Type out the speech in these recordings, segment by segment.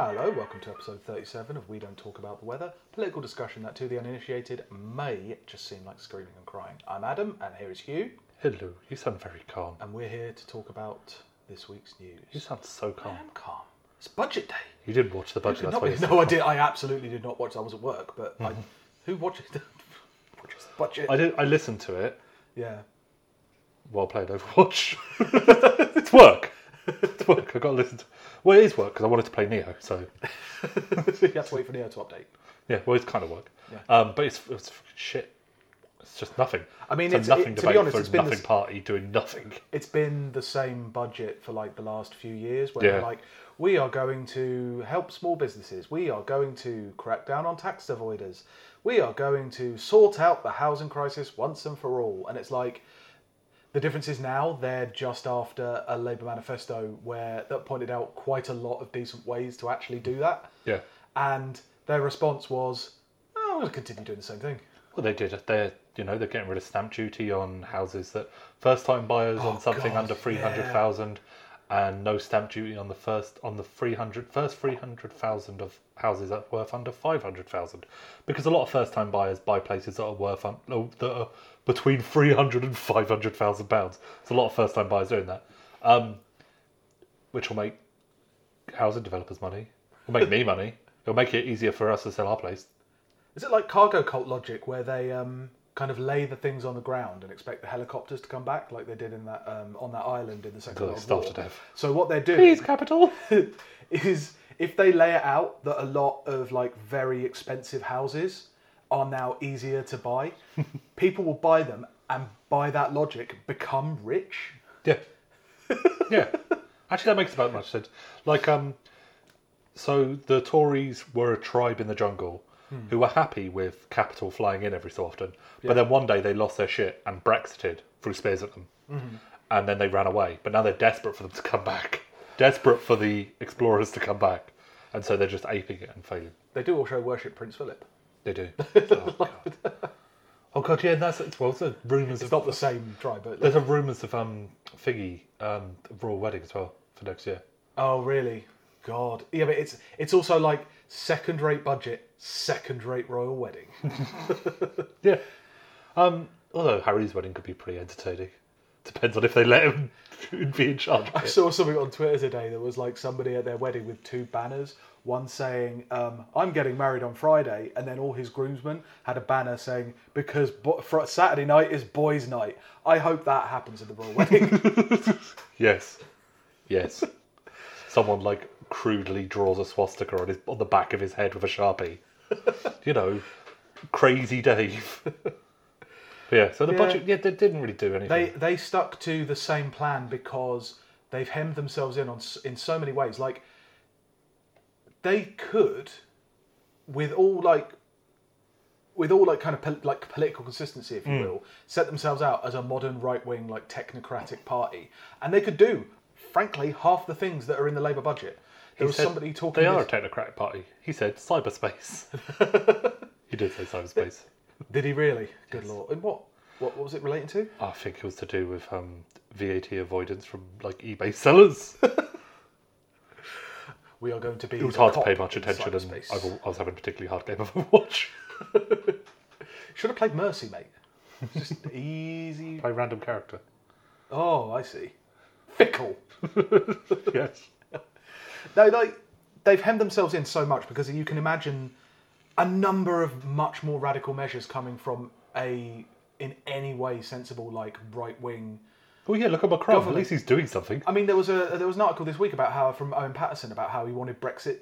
Hello, welcome to episode 37 of We Don't Talk About the Weather, political discussion that to the uninitiated may just seem like screaming and crying. I'm Adam, and here is Hugh, Hello, you sound very calm. and we're here to talk about this week's news. You sound so calm. I calm. am calm. It's budget day. You didn't watch the budget. That's why you no, I did. I absolutely did not watch. I was at work, but I, mm-hmm. who watches the, watches the budget? I did. I listened to it yeah, while playing Overwatch. it's work. Work. I got to listen to. Well, it is work because I wanted to play Neo. So you have to wait for Neo to update. yeah, well, it's kind of work. Yeah. Um, but it's it's shit. It's just nothing. I mean, it's, it's- a nothing it- to be debate honest, for it's a been nothing this- party doing nothing. it's been the same budget for like the last few years where Yeah. they're like we are going to help small businesses we are going to crack down on tax avoiders we are going to sort out the housing crisis once and for all and it's like the difference is now they're just after a labour manifesto where that pointed out quite a lot of decent ways to actually do that Yeah. and their response was oh, i'm going to continue doing the same thing Well, they did. They're you know they're getting rid of stamp duty on houses that first time buyers Oh, on something God, under three hundred thousand, and no stamp duty on the first on the 300 first three hundred thousand of houses that are worth under five hundred thousand, because a lot of first time buyers buy places that are worth un, that are between three hundred and five hundred thousand pounds. It's a lot of first time buyers doing that, um, which will make housing developers money. It'll make me money. It'll make it easier for us to sell our place. Is it like cargo cult logic where they um, kind of lay the things on the ground and expect the helicopters to come back like they did in that um, on that island in the Second Until they World starve War? to death. So what they're doing Please, capital. is if they lay it out that a lot of like very expensive houses are now easier to buy, people will buy them and by that logic become rich. Yeah. yeah. Actually, that makes about much sense. Like, um, so the Tories were a tribe in the jungle who were happy with capital flying in every so often, but then one day they lost their shit and Brexited threw spears at them, and then they ran away. But now they're desperate for them to come back, desperate for the explorers to come back, and so they're just aping it and failing. They do also worship Prince Philip. They do. oh, God. oh God, yeah, that's it. well. There's rumours It's of not the same tribe, but there's a rumours of um Figgy um royal wedding as well for next year. oh really? God, yeah, but it's it's also like second-rate budget, second-rate royal wedding. Yeah. Um, although Harry's wedding could be pretty entertaining. Depends on if they let him be in charge. I saw something on Twitter today that was like somebody at their wedding with two banners. One saying, um, "I'm getting married on Friday," and then all his groomsmen had a banner saying, "Because bo- fr- Saturday night is boys' night." I hope that happens at the royal wedding. Yes. Yes. Someone like crudely draws a swastika on his on the back of his head with a sharpie. you know, crazy Dave. But yeah. So the Yeah. budget, yeah, they didn't really do anything. they they stuck to the same plan because they've hemmed themselves in on s- in so many ways. Like they could, with all like. With all like kind of pol- like political consistency, if you mm. will, set themselves out as a modern right wing like technocratic party, and they could do, frankly, half the things that are in the Labour budget. There He was said somebody talking. They are a this- technocratic party. He said cyberspace. he did say cyberspace. Did he really? Good lord! And what? What, what was it relating to? I think it was to do with um, VAT avoidance from like eBay sellers. We are going to be. It was hard to pay much attention, and. I wa- I was having a particularly hard game of Overwatch. Should have played Mercy, mate. Just easy. Play random character. Oh, I see. Fickle. Yes. No, like they've hemmed themselves in so much because you can imagine a number of much more radical measures coming from a in any way sensible like right wing. Well, yeah. Look at Macron. At least he's doing something. I mean, there was a there was an article this week about how from Owen Paterson about how he wanted Brexit.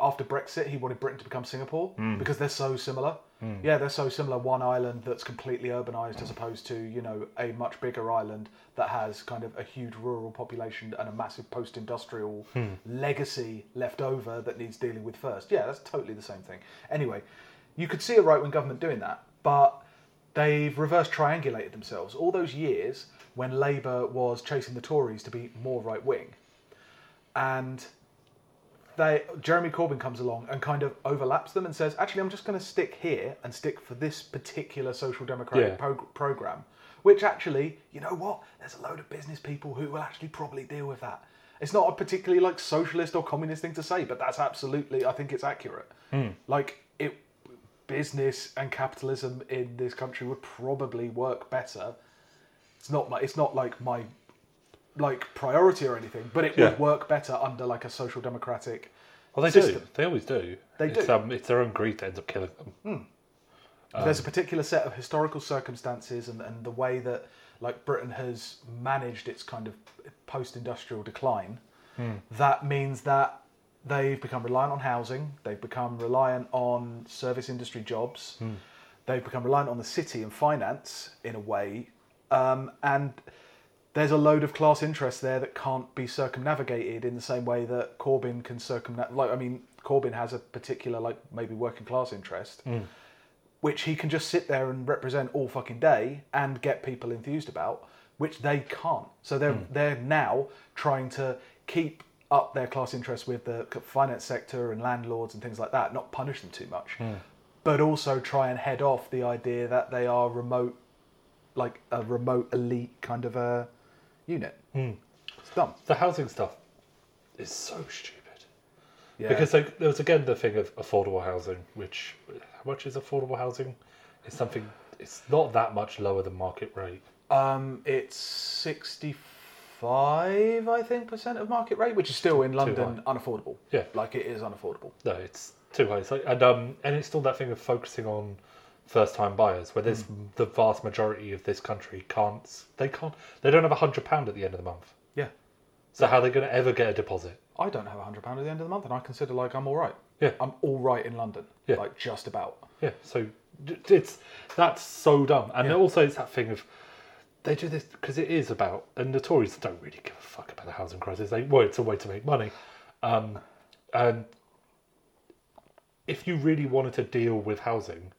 After Brexit, he wanted Britain to become Singapore mm. because they're so similar. Mm. Yeah, they're so similar. One island that's completely urbanized as opposed to you know a much bigger island that has kind of a huge rural population and a massive post-industrial hmm. legacy left over that needs dealing with first. Yeah, that's totally the same thing. Anyway, you could see a right-wing government doing that, but they've reverse triangulated themselves. All those years when Labour was chasing the Tories to be more right-wing, and they Jeremy Corbyn comes along and kind of overlaps them and says, "Actually, I'm just going to stick here and stick for this particular social democratic Yeah. pro- program." Which actually, you know what? There's a load of business people who will actually probably deal with that. It's not a particularly like socialist or communist thing to say, but that's absolutely. I think it's accurate. Hmm. Like it, business and capitalism in this country would probably work better. It's not my. It's not like my, like priority or anything, but it Yeah. would work better under like a social democratic. Well, they system. do. They always do. They it's, do. Um, it's their own greed that ends up killing them. There's a particular set of historical circumstances and, and the way that like Britain has managed its kind of post-industrial decline. That means that they've become reliant on housing. They've become reliant on service industry jobs. They've become reliant on the city and finance in a way, um, and there's a load of class interests there that can't be circumnavigated in the same way that Corbyn can circumnavigate. Like, I mean, Corbyn has a particular, like, maybe working class interest, hmm. which he can just sit there and represent all fucking day and get people enthused about, which they can't. So they're hmm. they're now trying to keep up their class interests with the finance sector and landlords and things like that, not punish them too much, hmm. but also try and head off the idea that they are remote, like a remote elite kind of a unit. It's dumb. The housing stuff is so stupid. Yeah. Because like, there was again the thing of affordable housing, which how much is affordable housing? It's something. It's not that much lower than market rate. Um, it's sixty-five, I think, percent of market rate, which is still in London unaffordable. Yeah. like it is unaffordable. No, it's too high. It's like, and um, and it's still that thing of focusing on first-time buyers, where there's the vast majority of this country can't. They can't. They don't have a hundred pound at the end of the month. Yeah, So how are they going to ever get a deposit? I don't have a hundred pound at the end of the month, and I consider like I'm all right. Yeah. I'm all right in London. Yeah. like just about. Yeah, so it's that's so dumb, and Yeah. also it's that thing of they do this because it is about, and the Tories don't really give a fuck about the housing crisis. They well, it's a way to make money, um, and if you really wanted to deal with housing,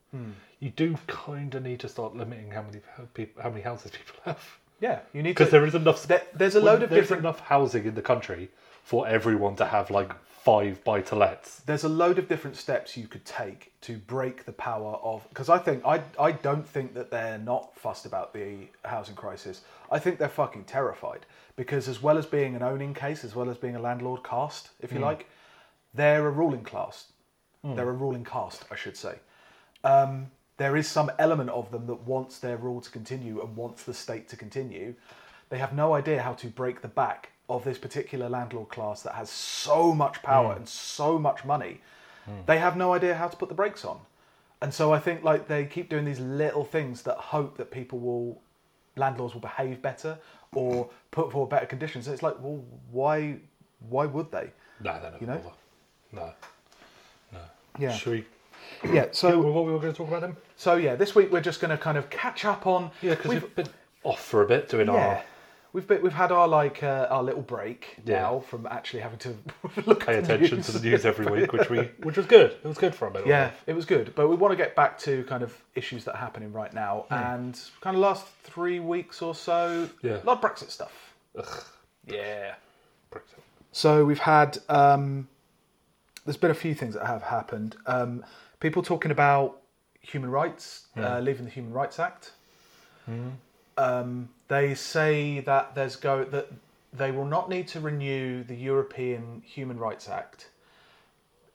you do kind of need to start limiting how many people, how many houses people have, Yeah, you need because to. there is enough. there- there's a load of there's different. enough housing in the country for everyone to have like five buy to lets. there's a load of different steps you could take to break the power of because I think I I don't think that they're not fussed about the housing crisis. I think they're fucking terrified because as well as being an owning case, as well as being a landlord caste, if you like, they're a ruling class. They're a ruling caste, I should say. Um, there is some element of them that wants their rule to continue and wants the state to continue. They have no idea how to break the back of this particular landlord class that has so much power hmm. and so much money. Hmm. They have no idea how to put the brakes on. And so I think like they keep doing these little things that hope that people will landlords will behave better or put forward better conditions. And it's like, well, why why would they? No, they don't You know? bother. No, no. Yeah. Should we? Yeah, so Well, what we were going to talk about then? so yeah, this week we're just going to kind of catch up on Yeah, because we've- we've been off for a bit doing Yeah. our We've been, we've had our like uh, our little break Yeah. now from actually having to look pay at the attention news. to the news every week, which we which was good. It was good for a bit. Yeah, it was good, but we want to get back to kind of issues that are happening right now, and kind of last three weeks or so, Yeah. a lot of Brexit stuff. Ugh, Yeah. Brexit. So we've had um, there's been a few things that have happened. Um, people talking about human rights, uh, leaving the Human Rights Act. Um, they say that there's go that they will not need to renew the European Human Rights Act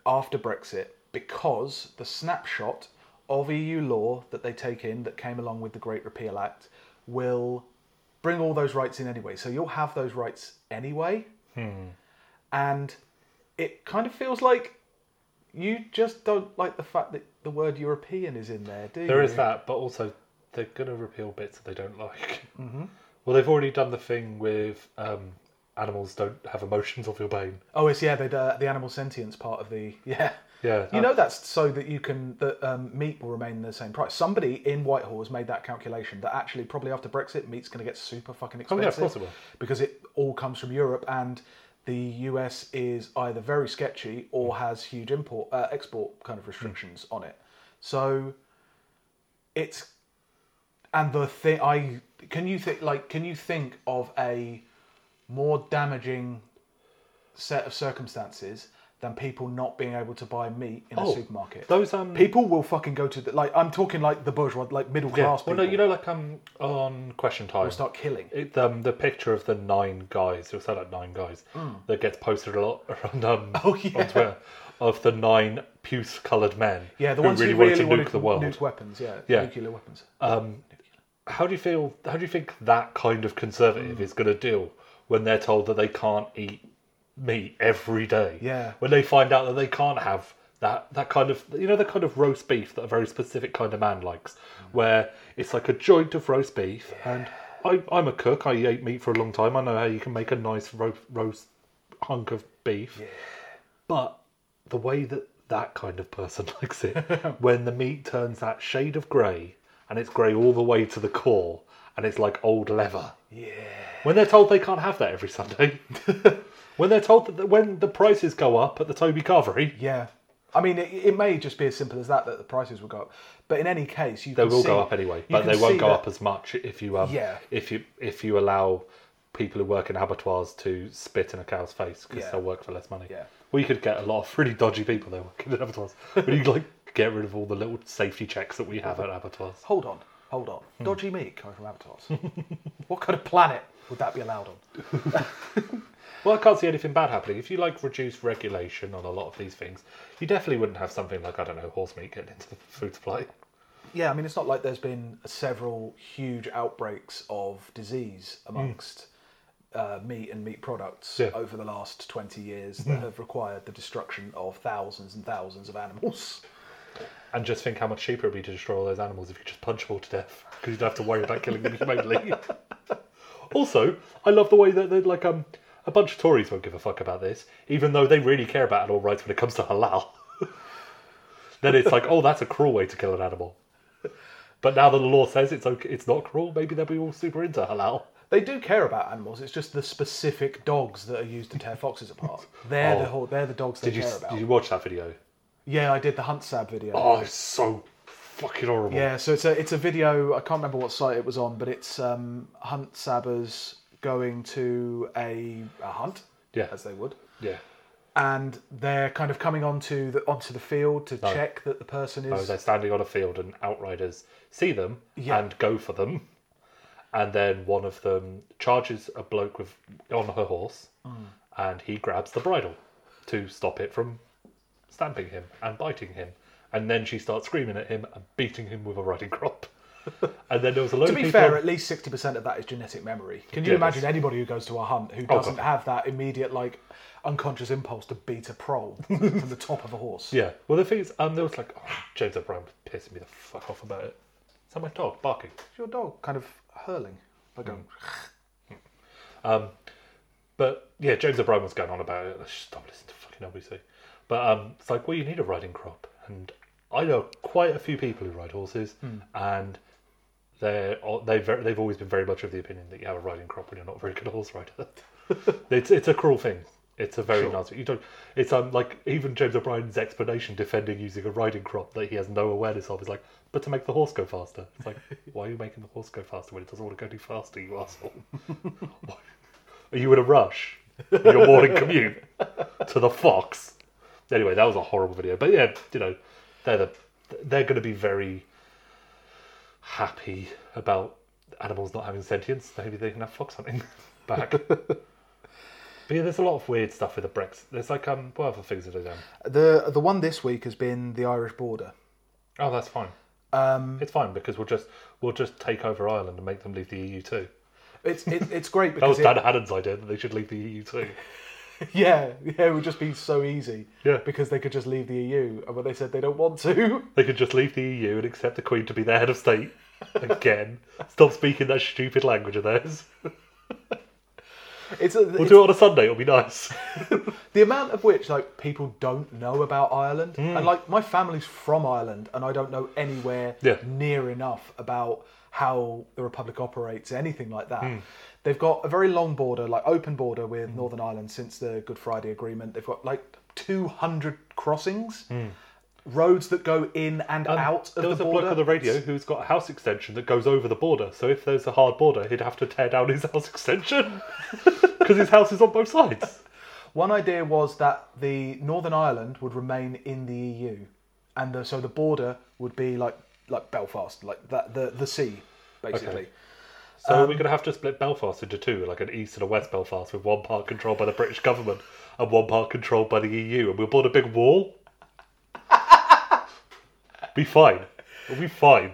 after Brexit because the snapshot of EU law that they take in that came along with the Great Repeal Act will bring all those rights in anyway. So you'll have those rights anyway. And it kind of feels like you just don't like the fact that the word European is in there, do you? There is that, but also they're going to repeal bits that they don't like. Mm-hmm. Well, they've already done the thing with um, animals don't have emotions of your pain. Oh, it's yeah, the uh, the animal sentience part of the yeah. Yeah, You know that's so that you can that um, meat will remain the same price. Somebody in Whitehall has made that calculation that actually probably after Brexit meat's going to get super fucking expensive. Oh, yeah, of course it will. Because it all comes from Europe and the US is either very sketchy or has huge import uh, export kind of restrictions on it. So it's and the thing I can you think like can you think of a more damaging set of circumstances than people not being able to buy meat in Oh, a supermarket. Those um People will fucking go to the, like I'm talking like the bourgeois, like middle yeah. class Well, people. no, you know, like um on Question Time, will start killing. it, um, the picture of the nine guys, it was like nine guys, that gets posted a lot around um, Mm. Oh, yeah. on Twitter of the nine puce-coloured men Yeah, the who ones really who wanted really to wanted nuke the world. nuke weapons. Yeah, Yeah. nuclear weapons. How do you feel? How do you think that kind of Mm. conservative is going to deal when they're told that they can't eat meat every day? Yeah. When they find out that they can't have that that kind of you know the kind of roast beef that a very specific kind of man likes, mm. where it's like a joint of roast beef. And I, I'm a cook. I ate meat for a long time. I know how you can make a nice ro- roast hunk of beef. But the way that that kind of person likes it, when the meat turns that shade of grey and it's grey all the way to the core and it's like old leather. Yeah. When they're told they can't have that every Sunday. when they're told that when the prices go up at the Toby Carvery, Yeah. I mean, it, it may just be as simple as that that the prices will go up. But in any case, you they can will see, go up anyway, you but can they won't go that- up as much if you um, Yeah. if you if you allow people who work in abattoirs to spit in a cow's face because Yeah. they'll work for less money. Yeah. We could get a lot of really dodgy people there working in abattoirs. we need like get rid of all the little safety checks that we have at abattoirs. Hold on, hold on. Hmm. Dodgy meat coming from abattoirs. what kind of planet would that be allowed on? Well, I can't see anything bad happening. If you like reduce regulation on a lot of these things, you definitely wouldn't have something like I don't know horse meat getting into the food supply. Yeah, I mean, it's not like there's been several huge outbreaks of disease amongst uh, meat and meat products. Yeah. over the last 20 years that have required the destruction of thousands and thousands of animals. And just think how much cheaper it'd be to destroy all those animals if you just punch them all to death because you don't have to worry about killing them humanely. also, I love the way that they're like um a bunch of Tories won't give a fuck about this, even though they really care about animal rights when it comes to halal. then it's like, oh, that's a cruel way to kill an animal. But now that the law says it's okay, it's not cruel. Maybe they'll be all super into halal. They do care about animals. It's just the specific dogs that are used to tear foxes apart. They're Oh. the whole, they're the dogs they Did you care about. did you watch that video? Yeah, I did the Hunt Sab video. Oh, it's so fucking horrible. Yeah, so it's a it's a video. I can't remember what site it was on, but it's um, hunt sabbers going to a, a hunt, Yeah. as they would, Yeah. and they're kind of coming onto the onto the field to No. check that the person Oh, is. they're standing on a field and outriders see them Yeah. and go for them. And then one of them charges a bloke with on her horse Mm. and he grabs the bridle to stop it from stamping him and biting him. And then she starts screaming at him and beating him with a riding crop. and then there was a load to be people. fair, at least sixty percent of that is genetic memory. Can you Yeah, imagine that's- anybody who goes to a hunt who Oh, doesn't God. have that immediate like unconscious impulse to beat a prole from the top of a horse? Yeah. Well, the thing is, um, there was like oh, James O'Brien was pissing me the fuck off about it. Is that my dog barking? It's your dog kind of hurling, like going. Um, but yeah, James O'Brien was going on about it. Let's Stop listening to fucking LBC. But um, it's like, well, you need a riding crop, and I know quite a few people who ride horses, and they're they very, they've always been very much of the opinion that you have a riding crop when you're not a very good horse rider. it's it's a cruel thing. It's a very Sure. nice. You don't. It's um like even James O'Brien's explanation defending using a riding crop that he has no awareness of is like, but to make the horse go faster. It's like, why are you making the horse go faster when it doesn't want to go any faster? You asshole. Are you in a rush? Your morning commute to the fox. Anyway, that was a horrible video. But yeah, you know, they're the they're going to be very happy about animals not having sentience. Maybe they can have fox hunting back. but yeah, there's a lot of weird stuff with the Brexit. There's like um, what other things are they done? The the one this week has been the Irish border. Oh, that's fine. Um, It's fine because we'll just we'll just take over Ireland and make them leave the EU too. it's it, it's great because That was Dan Hannan's idea that they should leave the EU too. yeah yeah it would just be so easy Yeah. because they could just leave the EU and when they said they don't want to They could just leave the EU and accept the Queen to be their head of state again. Stop speaking that stupid language of theirs. it's, a, We'll it's do it on a Sunday. It'll be nice. the amount of which like people don't know about Ireland Hmm. and like my family's from Ireland and I don't know anywhere Yeah. near enough about how the Republic operates anything like that. They've got a very long border like open border with Northern Ireland since the Good Friday Agreement. They've got like 200 crossings. Roads that go in and. Um, out of there the was a bloke on the radio who's got a house extension that goes over the border. So if there's a hard border, he'd have to tear down his house extension because his house is on both sides. One idea was that the Northern Ireland would remain in the EU, and the, so the border would be like like Belfast, like that the the sea, basically. Okay. So Um, we're going to have to split Belfast into two, like an east and a west Belfast, with one part controlled by the British government and one part controlled by the EU, and we'll build a big wall. be fine. We'll be fine.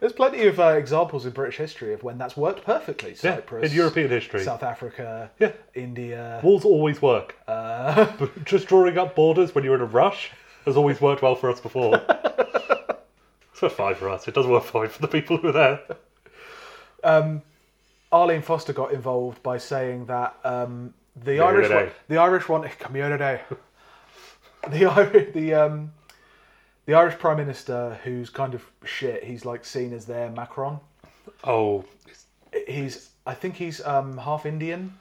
There's plenty of uh, examples in British history of when that's worked perfectly. Yeah, in European history. South Africa, Yeah. India. Walls always work. Uh, Just drawing up borders when you're in a rush has always worked well for us before. it's worked fine for us. It doesn't work fine for the people who are there. Arlene Foster got involved by saying that um, the Irish, wa- the Irish want community. the Irish, the um, the Irish Prime Minister, who's kind of shit. He's like seen as their Macron. Oh, He's, I think he's um, half Indian.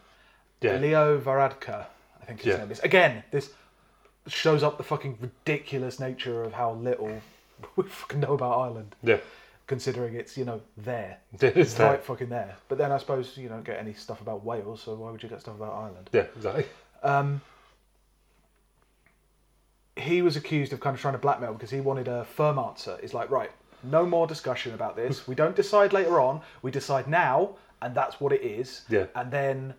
yeah. Leo Varadkar, I think his Yeah. name is. Again, this shows up the fucking ridiculous nature of how little we fucking know about Ireland, Yeah. Considering it's you know there, It's there. right fucking there. But then I suppose you don't get any stuff about Wales, so why would you get stuff about Ireland? Yeah, exactly. Um, he was accused of kind of trying to blackmail because he wanted a firm answer. He's like, right, no more discussion about this. We don't decide later on. We decide now, and that's what it is. Yeah. And then,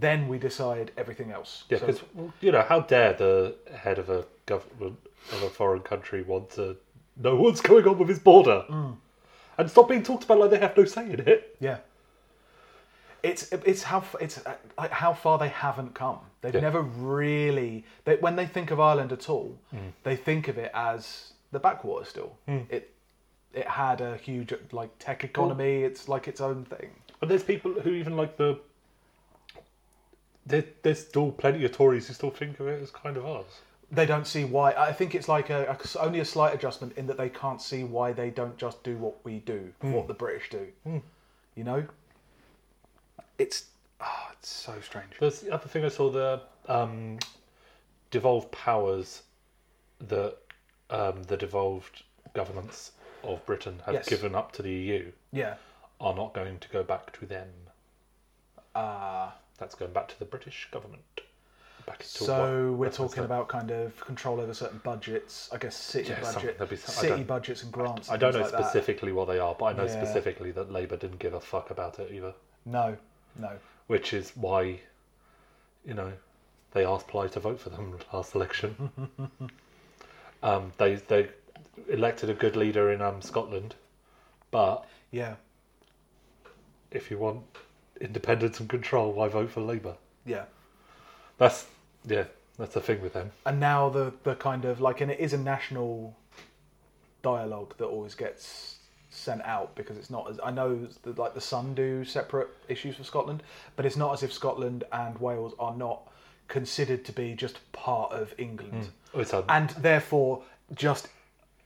then we decide everything else. Yeah, So- because you know, how dare the head of a government of a foreign country want to know what's going on with his border and stop being talked about like they have no say in it? Yeah. It's it's how it's uh, like how far they haven't come. They've Yeah. never really they, when they think of Ireland at all, they think of it as the backwater still. It it had a huge like tech economy. it's like its own thing. But there's people who even like the. There, there's still plenty of Tories who still think of it as kind of ours. They don't see why. I think it's like a, a- only a slight adjustment in that they can't see why they don't just do what we do, what the British do. You know, it's oh, it's so strange. There's the other thing I saw the um, devolved powers that um, the devolved governments of Britain have Yes. given up to the EU Yeah. are not going to go back to them. Uh, That's going back to the British government. Back into So what- we're talking about kind of control over certain budgets. I guess city Yeah, budget, there'll be some- I city budgets and grants. I and don't know like that. specifically what they are, but I know Yeah. specifically that Labour didn't give a fuck about it either. No, no. Which is why, you know, they asked Ply to vote for them last election. um, they they elected a good leader in um, Scotland, but Yeah, if you want independence and control, why vote for Labour? yeah. That's yeah, that's the thing with them. And now the the kind of like, and it is a national dialogue that always gets sent out because it's not as I know that like the Sun do separate issues for Scotland, but it's not as if Scotland and Wales are not considered to be just part of England. Hmm. Oh, It's and therefore just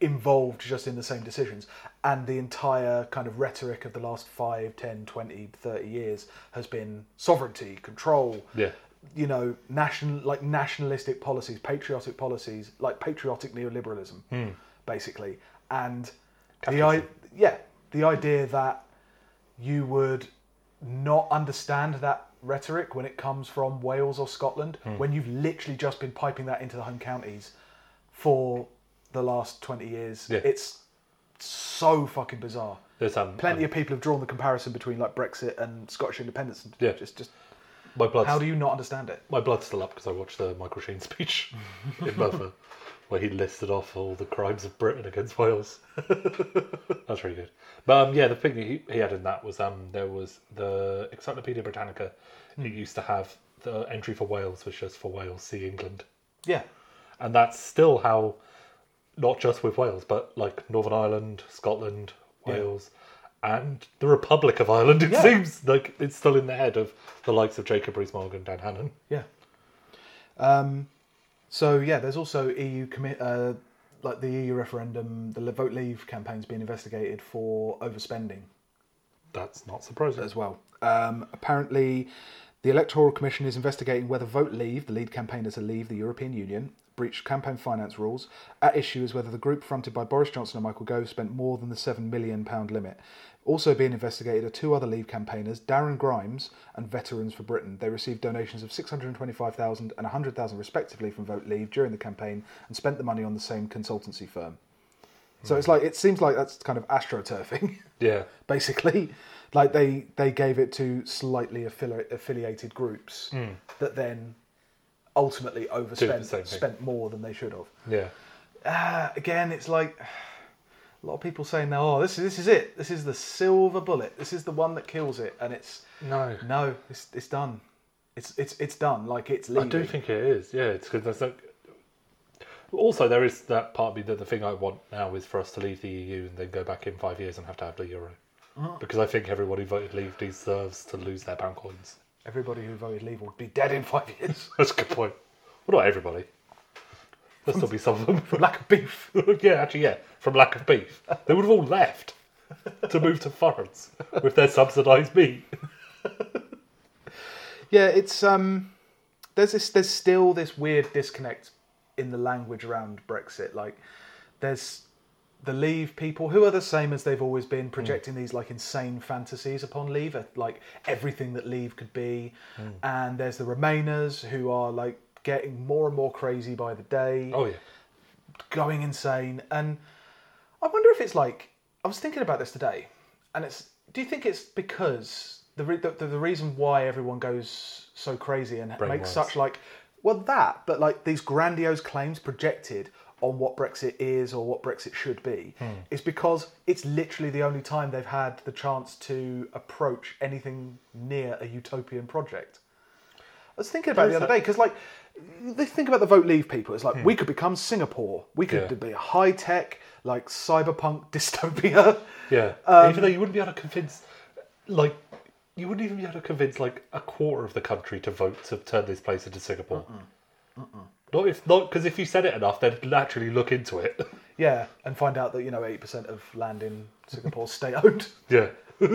involved just in the same decisions and the entire kind of rhetoric of the last 5 10 20 30 years has been sovereignty control yeah, you know national like nationalistic policies patriotic policies like patriotic neoliberalism hmm. basically. And the I, yeah the idea that you would not understand that rhetoric when it comes from Wales or Scotland hmm. when you've literally just been piping that into the home counties for the last 20 years Yeah. it's so fucking bizarre. There's um, plenty um, of people have drawn the comparison between like Brexit and Scottish independence and Yeah. just just my blood's how do you not understand it my blood's still up because I watched the Michael Sheen speech in Belfast, where he listed off all the crimes of Britain against Wales. That's really good. But um, yeah, the thing that he, he had in that was um, there was the Encyclopedia Britannica. It used to have the entry for Wales was just for Wales, see England, yeah and that's still how, not just with Wales, but like Northern Ireland, Scotland, Yeah. Wales. And the Republic of Ireland, it Yeah. seems like it's still in the head of the likes of Jacob Rees-Mogg and Dan Hannan. Yeah. Um, so yeah, there's also EU commit uh, like the EU referendum, the Vote Leave campaign's being investigated for overspending That's not surprising. as well. Um, apparently, the Electoral Commission is investigating whether Vote Leave, the lead campaigners to leave the European Union, breached campaign finance rules. At issue is whether the group fronted by Boris Johnson and Michael Gove spent more than the £7 million limit. Also being investigated are two other Leave campaigners, Darren Grimes and Veterans for Britain. They received donations of 625,000 and 100,000 respectively from Vote Leave during the campaign and spent the money on the same consultancy firm. So it's like it seems like that's kind of astroturfing, Yeah. basically. Like they they gave it to slightly affili- affiliated groups hmm. that then ultimately overspent spent more than they should have. Yeah. Uh, again, it's like a lot of people saying now, "Oh, this is this is it. This is the silver bullet. This is the one that kills it." And it's No. no, it's it's done. It's it's it's done. Like it's I do think it is. Yeah, it's because there's like. Also, there is that part of me that the thing I want now is for us to leave the EU and then go back in five years and have to have the euro. Because I think everyone who voted leave deserves to lose their pound coins. Everybody who voted leave would be dead in five years That's a good point. Well, not everybody. There'll still be some of them. from lack of beef. yeah, actually, yeah, from lack of beef. They would have all left to move to France with their subsidised meat. Yeah, it's um, there's this there's still this weird disconnect in the language around Brexit. Like, there's the Leave people who are the same as they've always been, projecting these like insane fantasies upon Leave, uh, like everything that Leave could be, and there's the Remainers who are like getting more and more crazy by the day Oh, yeah. going insane. And I wonder if it's like I was thinking about this today, and it's. Do you think it's because the re- the, the, reason why everyone goes so crazy and makes such like well that, but like these grandiose claims projected on what Brexit is or what Brexit should be is because it's literally the only time they've had the chance to approach anything near a utopian project. I was thinking about it the other day because, like, they think about the vote leave people. It's like we could become Singapore. We could Yeah. be a high tech, like cyberpunk dystopia. Yeah. Um, Even though you wouldn't be able to convince, like, you wouldn't even be able to convince like a quarter of the country to vote to turn this place into Singapore. Not if not because if you said it enough, they'd actually look into it. Yeah, and find out that you know eighty percent of land in Singapore is state owned. yeah.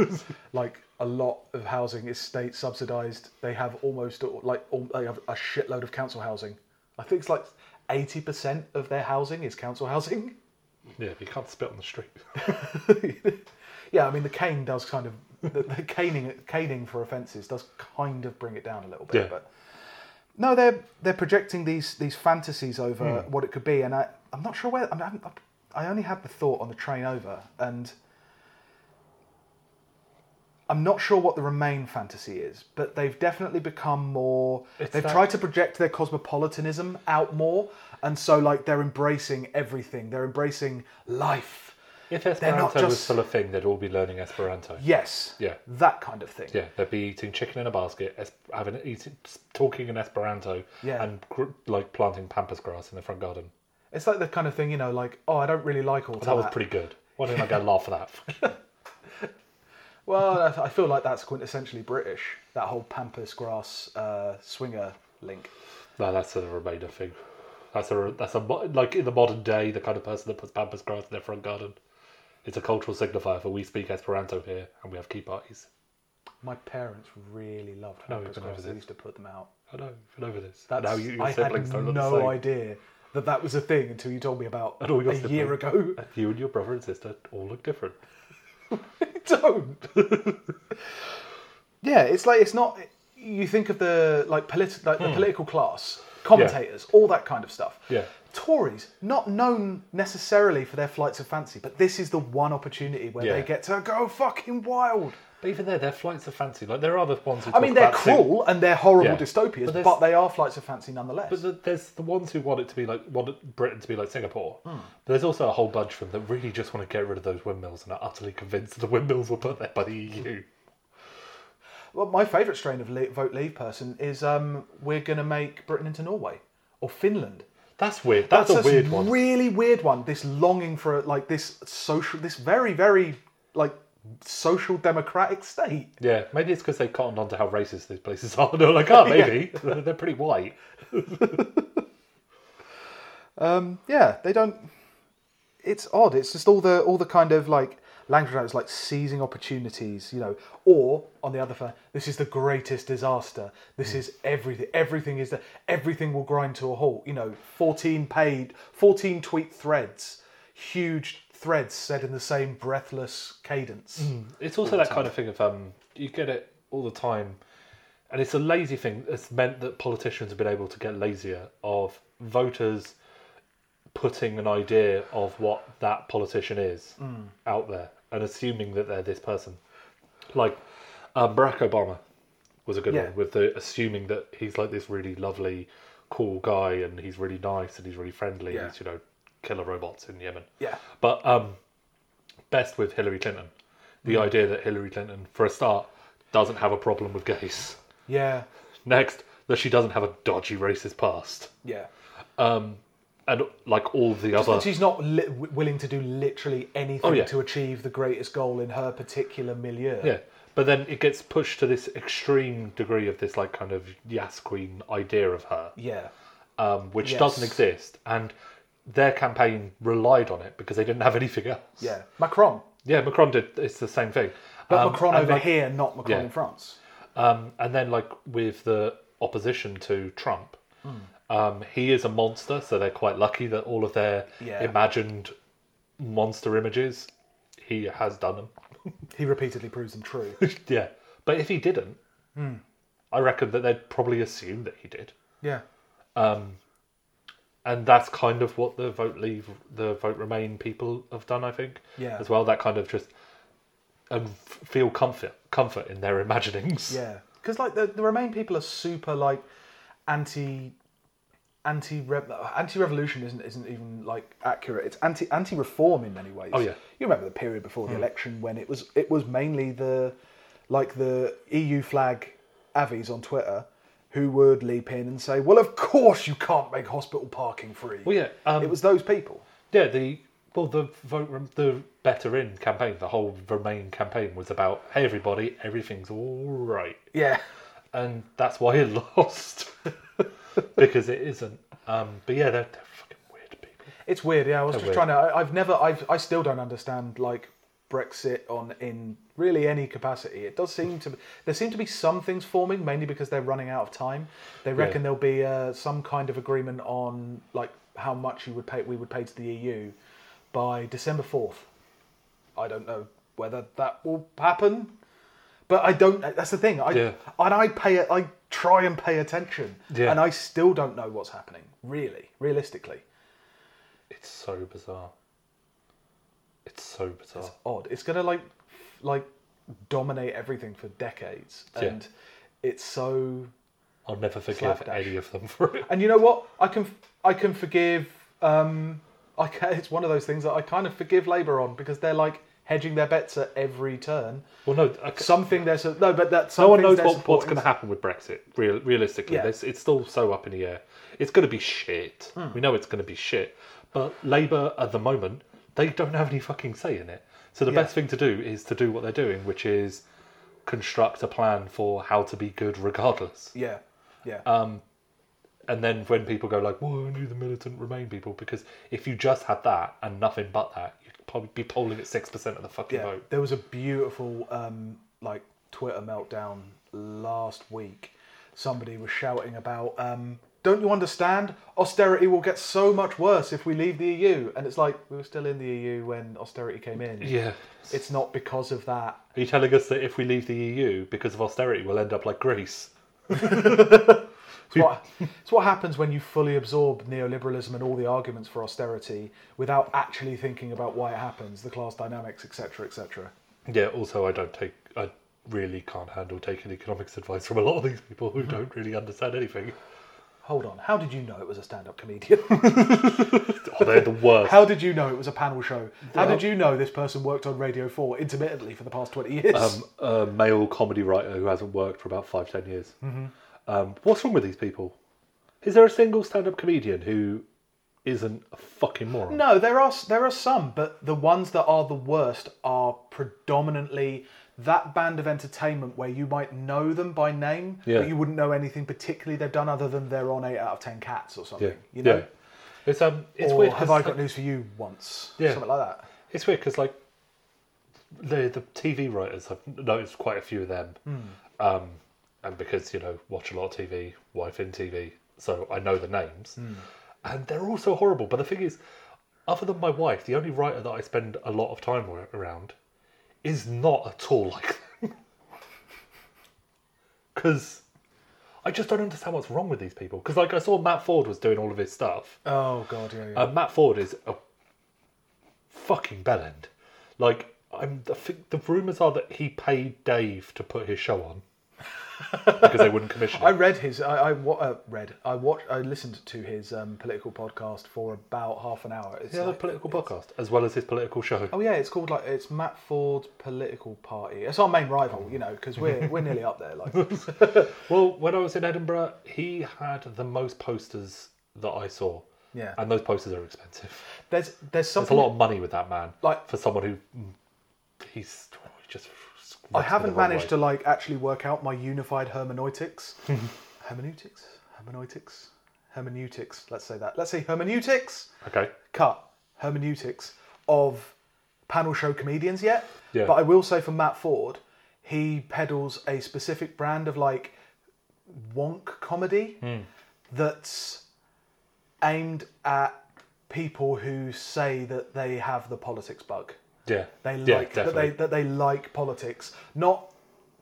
Like a lot of housing is state subsidised. They have almost like they have a shitload of council housing. I think it's like eighty percent of their housing is council housing. Yeah, but you can't spit on the street. yeah, I mean the cane does kind of the, the caning caning for offences does kind of bring it down a little bit. Yeah. But no, they're they're projecting these these fantasies over hmm. what it could be, and I I'm not sure where I'm, I'm, I only had the thought on the train over, and I'm not sure what the Remain fantasy is, but they've definitely become more. It's they've that- tried to project their cosmopolitanism out more, and so like they're embracing everything. They're embracing life. If not Esperanto was still a thing, they'd all be learning Esperanto. Yes. Yeah. That kind of thing. Yeah, they'd be eating chicken in a basket, es- having eating, talking in Esperanto, Yeah. and gr- like planting pampas grass in the front garden. It's like the kind of thing, you know, like, oh, I don't really like all That That was pretty good. Why didn't I get a laugh for that? Well, I- I feel like that's quintessentially British. That whole pampas grass uh, swinger link. no, that's a remainder thing. That's a that's a like in the modern day, the kind of person that puts pampas grass in their front garden. It's a cultural signifier for we speak Esperanto here and we have key parties. My parents really loved know, pampas we've been over grass. They this. used to put them out. I know, been over this. That's, now you, your I had siblings don't look the no same. idea that that was a thing until you told me about And all your a year siblings. ago. You and your brother and sister all look different. don't. yeah, it's like it's not. You think of the like politi- like the political class, commentators, all that kind of stuff. Hmm. Yeah. Tories, not known necessarily for their flights of fancy, but this is the one opportunity where Yeah. they get to go fucking wild. But even there, they're flights of fancy. Like there are the ones who I talk mean, they're about sing- cruel and they're horrible Yeah. dystopias, But but, there's- they are flights of fancy nonetheless. But the, there's the ones who want it to be like want Britain to be like Singapore. Hmm. But there's also a whole bunch of them that really just want to get rid of those windmills and are utterly convinced that the windmills were put there by the EU. Well, my favourite strain of le- vote leave person is um, we're going to make Britain into Norway or Finland. That's weird. That's, a weird one. Really weird one. This longing for like this social, this very very like social democratic state. Yeah, maybe it's because they cottoned on to how racist these places are. They're like, oh, maybe they're pretty white. Um, yeah, they don't. It's odd. It's just all the all the kind of like Language around is like seizing opportunities, you know, or on the other hand, this is the greatest disaster. This hmm. is everything. Everything is the everything will grind to a halt. You know, fourteen paid, fourteen tweet threads, huge threads said in the same breathless cadence. Hmm. It's also that kind of thing of um, you get it all the time, and it's a lazy thing. It's meant that politicians have been able to get lazier of voters putting an idea of what that politician is hmm. out there and assuming that they're this person. Like um, Barack Obama was a good Yeah. one with the assuming that he's like this really lovely, cool guy and he's really nice and he's really friendly. Yeah. He's you know killer robots in Yemen. Yeah, But um, best with Hillary Clinton. The Mm. idea that Hillary Clinton, for a start, doesn't have a problem with gays. yeah, Next, that she doesn't have a dodgy racist past. yeah. And like all the Just other. she's not li- willing to do literally anything Oh, yeah. to achieve the greatest goal in her particular milieu. Yeah. But then it gets pushed to this extreme degree of this like kind of Yas Queen idea of her, yeah, um, which Yes. doesn't exist. And their campaign relied on it because they didn't have anything else. yeah. Macron, Yeah, Macron did. It's the same thing. but Um, Macron and, over like, here, not Macron yeah. in France. Um, and then, like with the opposition to Trump, um, he is a monster, so they're quite lucky that all of their Yeah. imagined monster images, he has done them. He repeatedly proves them true. yeah, but if he didn't, hmm. I reckon that they'd probably assume that he did, yeah, um, and that's kind of what the vote leave, the vote remain people have done. I think, Yeah. as well. That kind of just and f- feel comfort, comfort in their imaginings. yeah. Because like the, the Remain people are super like anti anti anti revolution isn't isn't even like accurate. It's anti anti reform in many ways. Oh, yeah. You remember the period before the election when it was it was mainly the like the EU flag avies on Twitter who would leap in and say, "Well, of course you can't make hospital parking free." Well, yeah. Um, it was those people. Yeah, the well, the vote, the Better In campaign, the whole Remain campaign was about, hey everybody, everything's all right, Yeah. and that's why it lost because it isn't. Um, but yeah, they're, they're fucking weird people. It's weird, yeah. I was They're just weird. trying to. I, I've never. I've. I still don't understand like Brexit on in really any capacity. It does seem to. There seem to be some things forming, mainly because they're running out of time. They reckon there'll be uh, some kind of agreement on like how much you would pay. We would pay to the EU by December fourth. I don't know whether that will happen, but I don't. That's the thing. I Yeah. and I pay. It. I try and pay attention, Yeah. and I still don't know what's happening. Really, realistically. It's so bizarre. It's so bizarre. odd. It's gonna like like dominate everything for decades, Yeah. and it's so. I'll never forgive Slapdash. any of them for it. And you know what? I can I can forgive. Um, I can, it's one of those things that I kind of forgive Labour on because they're like hedging their bets at every turn. Well, no, I, Something there's a, no, but that no one knows what, what's going to happen with Brexit. Real, realistically, Yeah. It's still so up in the air. It's going to be shit. Hmm. We know it's going to be shit. But Labour, at the moment, they don't have any fucking say in it. So the Yeah. best thing to do is to do what they're doing, which is construct a plan for how to be good regardless. Yeah, yeah, Um, And then when people go like, "Well, only the militant Remain people," because if you just had that and nothing but that, probably be polling at six percent of the fucking yeah. vote. There was a beautiful um, like Twitter meltdown last week. Somebody was shouting about. Um, don't you understand? Austerity will get so much worse if we leave the EU. And it's like, we were still in the EU when austerity came in. Yeah. It's not because of that. Are you telling us that if we leave the EU because of austerity, we'll end up like Greece? It's what, it's what happens when you fully absorb neoliberalism and all the arguments for austerity without actually thinking about why it happens, the class dynamics, etc., etc. Yeah. Also, I don't take. I really can't handle taking economics advice from a lot of these people who don't really understand anything. Hold on, how did you know it was a stand-up comedian? Oh, they're the worst. how did you know it was a panel show? How did you know this person worked on Radio 4 intermittently for the past 20 years? um, a male comedy writer who hasn't worked for about five, ten years. Um, what's wrong with these people? Is there a single stand-up comedian who isn't a fucking moron? No, there are there are some, but the ones that are the worst are predominantly that band of entertainment where you might know them by name, Yeah. but you wouldn't know anything particularly they've done other than they're on eight out of ten cats or something. Yeah, You know, yeah. It's um, it's or weird. have I got news for you once? Yeah. something like that. It's weird because like the the TV writers. I've noticed quite a few of them, um, and because you know watch a lot of TV, wife in TV, so I know the names, and they're all so horrible. But the thing is, other than my wife, the only writer that I spend a lot of time around is not at all like them. Because I just don't understand what's wrong with these people. Because like I saw Matt Forde was doing all of his stuff. Oh god, yeah, yeah. Uh, Matt Forde is a fucking bellend. Like, I'm. I think the rumours are that he paid Dave to put his show on because they wouldn't commission it. I read his. I, I wa- uh, read. I watched. I listened to his um, political podcast for about half an hour. It's He has a like- political podcast as well as his political show. Oh yeah, it's called like it's Matt Forde's political party. It's our main rival, you know, because we're we're nearly up there. Like, Well, when I was in Edinburgh, he had the most posters that I saw, yeah. and those posters are expensive. There's there's There's something. a lot of money with that man. Like- for someone who mm, he's just. I haven't managed to like actually work out my unified hermeneutics. hermeneutics, hermeneutics, hermeneutics. Let's say that. Let's say hermeneutics. Okay. cut hermeneutics of panel show comedians yet. Yeah. But I will say for Matt Forde, he peddles a specific brand of like wonk comedy that's aimed at people who say that they have the politics bug. Yeah. They yeah, like that they that they like politics, not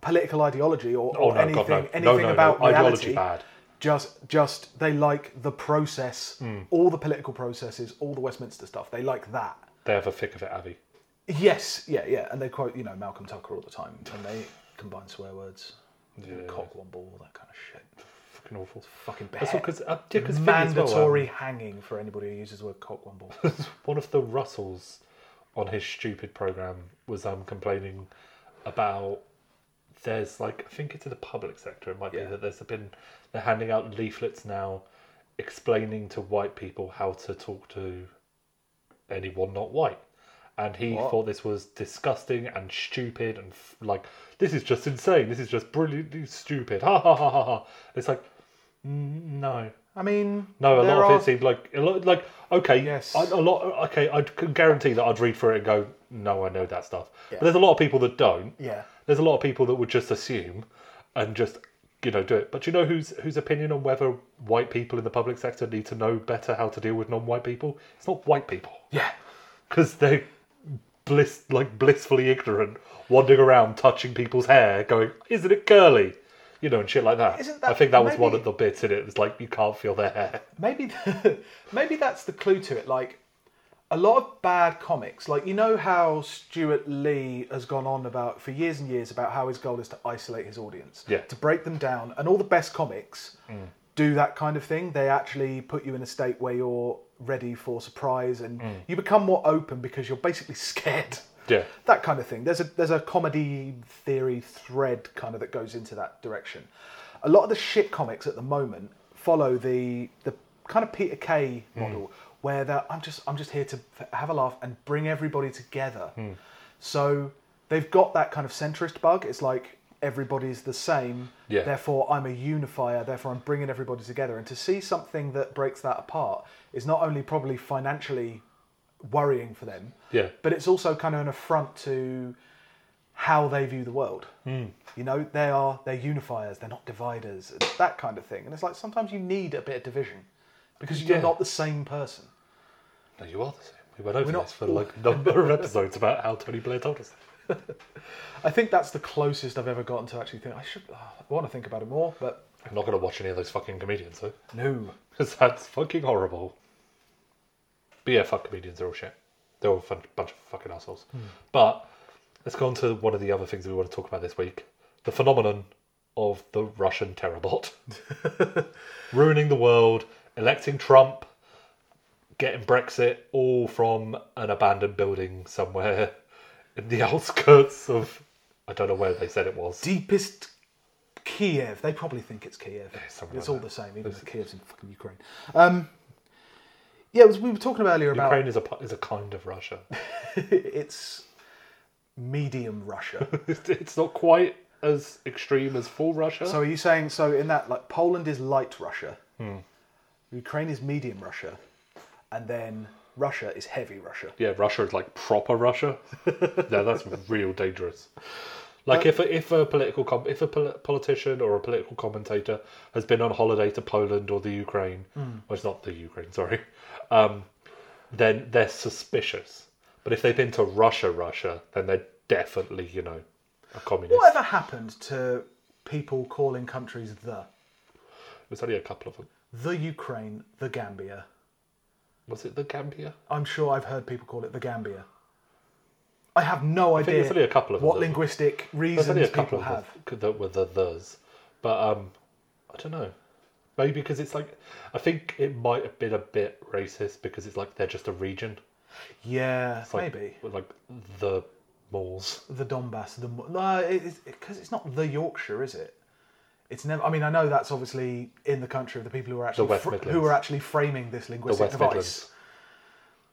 political ideology or, Oh no, anything God, no. anything no, about reality Ideology bad. just just they like the process Hmm. all the political processes all the westminster stuff they like that They have a thick of it, Avi. yes yeah yeah and they quote you know malcolm tucker all the time and they combine swear words Yeah. cock one ball all that kind of shit Fucking awful. fucking That's behead. because uh, yeah, as well, um, mandatory hanging for anybody who uses the word cock one ball one of the Russells on his stupid program was um complaining about there's like I think it's in the public sector it might be that there's been they're handing out leaflets now explaining to white people how to talk to anyone not white. And he What? thought this was disgusting and stupid and f- like this is just insane this is just brilliantly stupid ha ha ha ha ha. It's like no i mean no, a lot of it seemed like a lot, like okay, Yes. I, a lot. Okay, I can guarantee that I'd read through it and go, no, I know that stuff. Yeah. But there's a lot of people that don't. yeah There's a lot of people that would just assume and just you know do it. But you know whose whose opinion on whether white people in the public sector need to know better how to deal with non-white people? It's not white people yeah because they're bliss like blissfully ignorant, wandering around touching people's hair, going, "Isn't it curly?" You know, and shit like that. Isn't I think that was one of the bits in it. It's like you can't feel their hair. maybe maybe that's the clue to it like a lot of bad comics like you know how Stewart Lee has gone on about for years and years about how his goal is to isolate his audience Yeah. to break them down and all the best comics mm. do that kind of thing they actually put you in a state where you're ready for surprise and mm. you become more open because you're basically scared Yeah. that kind of thing. There's a there's a comedy theory thread kind of that goes into that direction. A lot of the shit comics at the moment follow the the kind of Peter Kay hmm. model where they're I'm just I'm just here to f- have a laugh and bring everybody together. Hmm. So they've got that kind of centrist bug. It's like everybody's the same. Yeah. Therefore, I'm a unifier. Therefore, I'm bringing everybody together. And to see something that breaks that apart is not only probably financially worrying for them, Yeah. but it's also kind of an affront to how they view the world. Hmm. You know, they are they're unifiers, they're not dividers, that kind of thing. And it's like sometimes you need a bit of division because you're Yeah. not the same person. No, you are the same. We went over this for like a number of episodes about how Tony Blair told us. I think that's the closest I've ever gotten to actually think. I should. oh, I want to think about it more, but I'm not going to watch any of those fucking comedians though, no. because that's fucking horrible. But yeah, fuck comedians. They're all shit. They're all a fun, bunch of fucking assholes. But let's go on to one of the other things that we want to talk about this week: the phenomenon of the Russian terror bot, ruining the world, electing Trump, getting Brexit, all from an abandoned building somewhere in the outskirts of. I don't know where they said it was. Deepest Kiev. They probably think it's Kiev. something it's like all that. the same, even if Kiev's in fucking Ukraine. Um, yeah, was, we were talking about earlier about Ukraine is a is a kind of Russia. it's medium Russia. it's not quite as extreme as full Russia. So are you saying so in that like Poland is light Russia, Hmm. Ukraine is medium Russia, and then Russia is heavy Russia. Yeah, Russia is like proper Russia. yeah, that's real dangerous. Like if a, if a political com- if a pol- politician or a political commentator has been on holiday to Poland or the Ukraine, well, it's not the Ukraine, sorry, um, then they're suspicious. But if they've been to Russia, Russia, then they're definitely you know a communist. Whatever happened to people calling countries the? There's only a couple of them. The Ukraine, the Gambia. Was it the Gambia? I'm sure I've heard people call it the Gambia. I have no think idea there's only a couple of them what linguistic There's reasons only a people couple of have. them that were the thes, but um, I don't know. Maybe because it's like I think it might have been a bit racist because it's like they're just a region. Yeah, It's like, maybe like the Moors. the Donbass. The no, because it, 'cause it's not the Yorkshire, is it? It's never. I mean, I know that's obviously in the country of the people who are actually West fr- Midlands. who are actually framing this The linguistic West device. Midlands.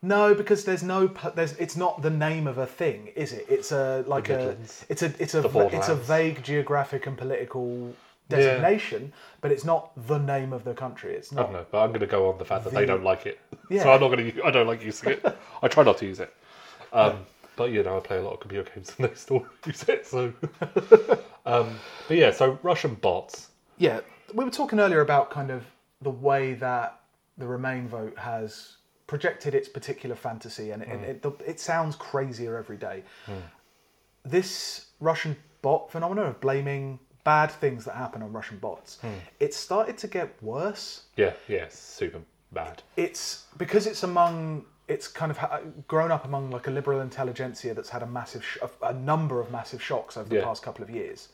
No, because there's no. There's. It's not the name of a thing, is it? It's a like a. It's a. It's a. It's a vague geographic and political designation, but it's not the name of the country. It's I not. don't know, but I'm going to go on the fact that they don't like it. Yeah. So I'm not going to. I don't like using it. I try not to use it. Um, but you know, I play a lot of computer games and they still use it. So, um, but yeah, so Russian bots. Yeah, we were talking earlier about kind of the way that the Remain vote has projected its particular fantasy, and it, hmm. it, it, it sounds crazier every day. Hmm. This Russian bot phenomenon of blaming bad things that happen on Russian bots, hmm. it started to get worse. Yeah, yeah, super bad. It's because it's among it's kind of grown up among like a liberal intelligentsia that's had a massive sh- a, a number of massive shocks over the Yeah. past couple of years.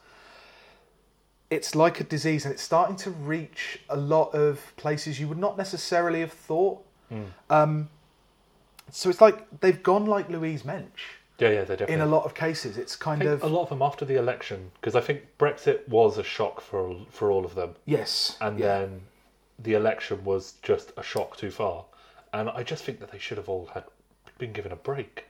It's like a disease, and it's starting to reach a lot of places you would not necessarily have thought. Hmm. Um, so it's like they've gone like Louise Mensch Yeah, yeah, they definitely. in a lot of cases. It's kind of a lot of them after the election because I think Brexit was a shock for all- for all of them, yes, and yeah. then the election was just a shock too far. And I just think that they should have all had been given a break.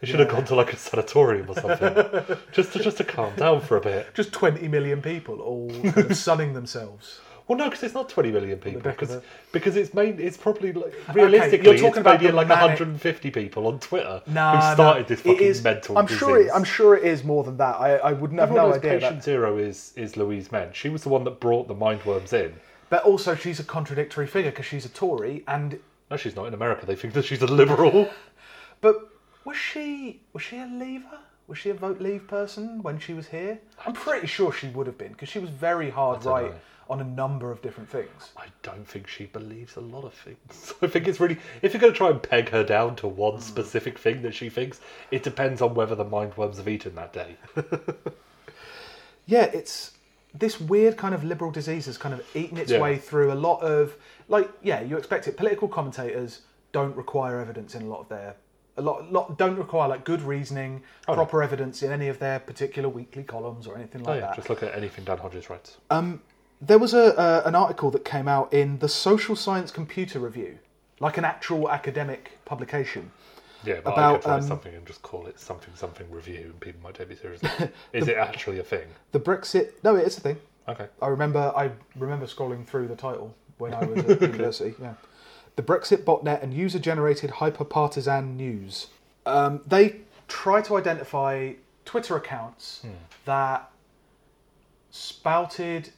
They should have gone to like a sanatorium or something, just to just to calm down for a bit. just twenty million people all kind of sunning themselves. Well, no, because it's not twenty million people. Because because it's made it's probably like, realistically you're talking about maybe like manic- 150 people on Twitter who started no, this fucking is- mental I'm disease. sure. It, I'm sure it is more than that. I, I wouldn't have Everyone no idea. Patient That, Zero is is Louise Mensch. She was the one that brought the mindworms in. but also, she's a contradictory figure because she's a Tory, and No, she's not in America. They think that she's a liberal. but was she was she a Leaver? Was she a vote Leave person when she was here? I'm pretty sure she would have been because she was very hard right know. On a number of different things. I don't think she believes a lot of things. I think it's really if you're going to try and peg her down to one specific thing that she thinks, it depends on whether the mindworms have eaten that day. Yeah, it's this weird kind of liberal disease has kind of eaten its Yeah. way through a lot of like yeah, you expect it. Political commentators don't require evidence in a lot of their a lot, lot don't require like good reasoning, Oh, no. proper evidence in any of their particular weekly columns or anything Oh like yeah, that. just look at anything Dan Hodges writes. Um, there was a uh, an article that came out in the Social Science Computer Review, like an actual academic publication. Yeah, but I about, could write um, something and just call it something something review, and people might take me seriously. Is it actually a thing? The Brexit. No, it is a thing. Okay. I remember. I remember scrolling through the title when I was at university. Yeah, the Brexit botnet and user-generated hyper-partisan news. Um, they try to identify Twitter accounts Hmm. that spouted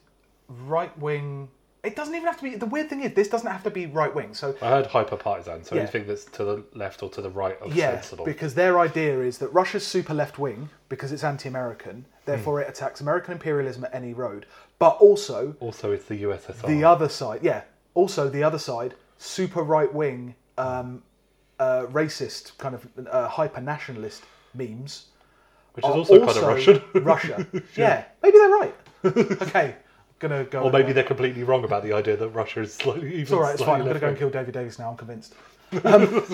right-wing. It doesn't even have to be. The weird thing is, this doesn't have to be right-wing. So I heard hyper partisan, so Yeah. anything that's to the left or to the right of Yeah, sensible. because their idea is that Russia's super left wing because it's anti-American, therefore it attacks American imperialism at any road. But also Also, it's the USSR. the other side, yeah, also the other side, super right wing, um, uh, racist kind of uh, hyper nationalist memes. which is also, kind of Russian. Russia, yeah, maybe they're right. okay, gonna go. or maybe they're completely wrong about the idea that Russia is slightly even. It's all right. It's fine. I'm going to go and kill David Davis now. I'm convinced. Um,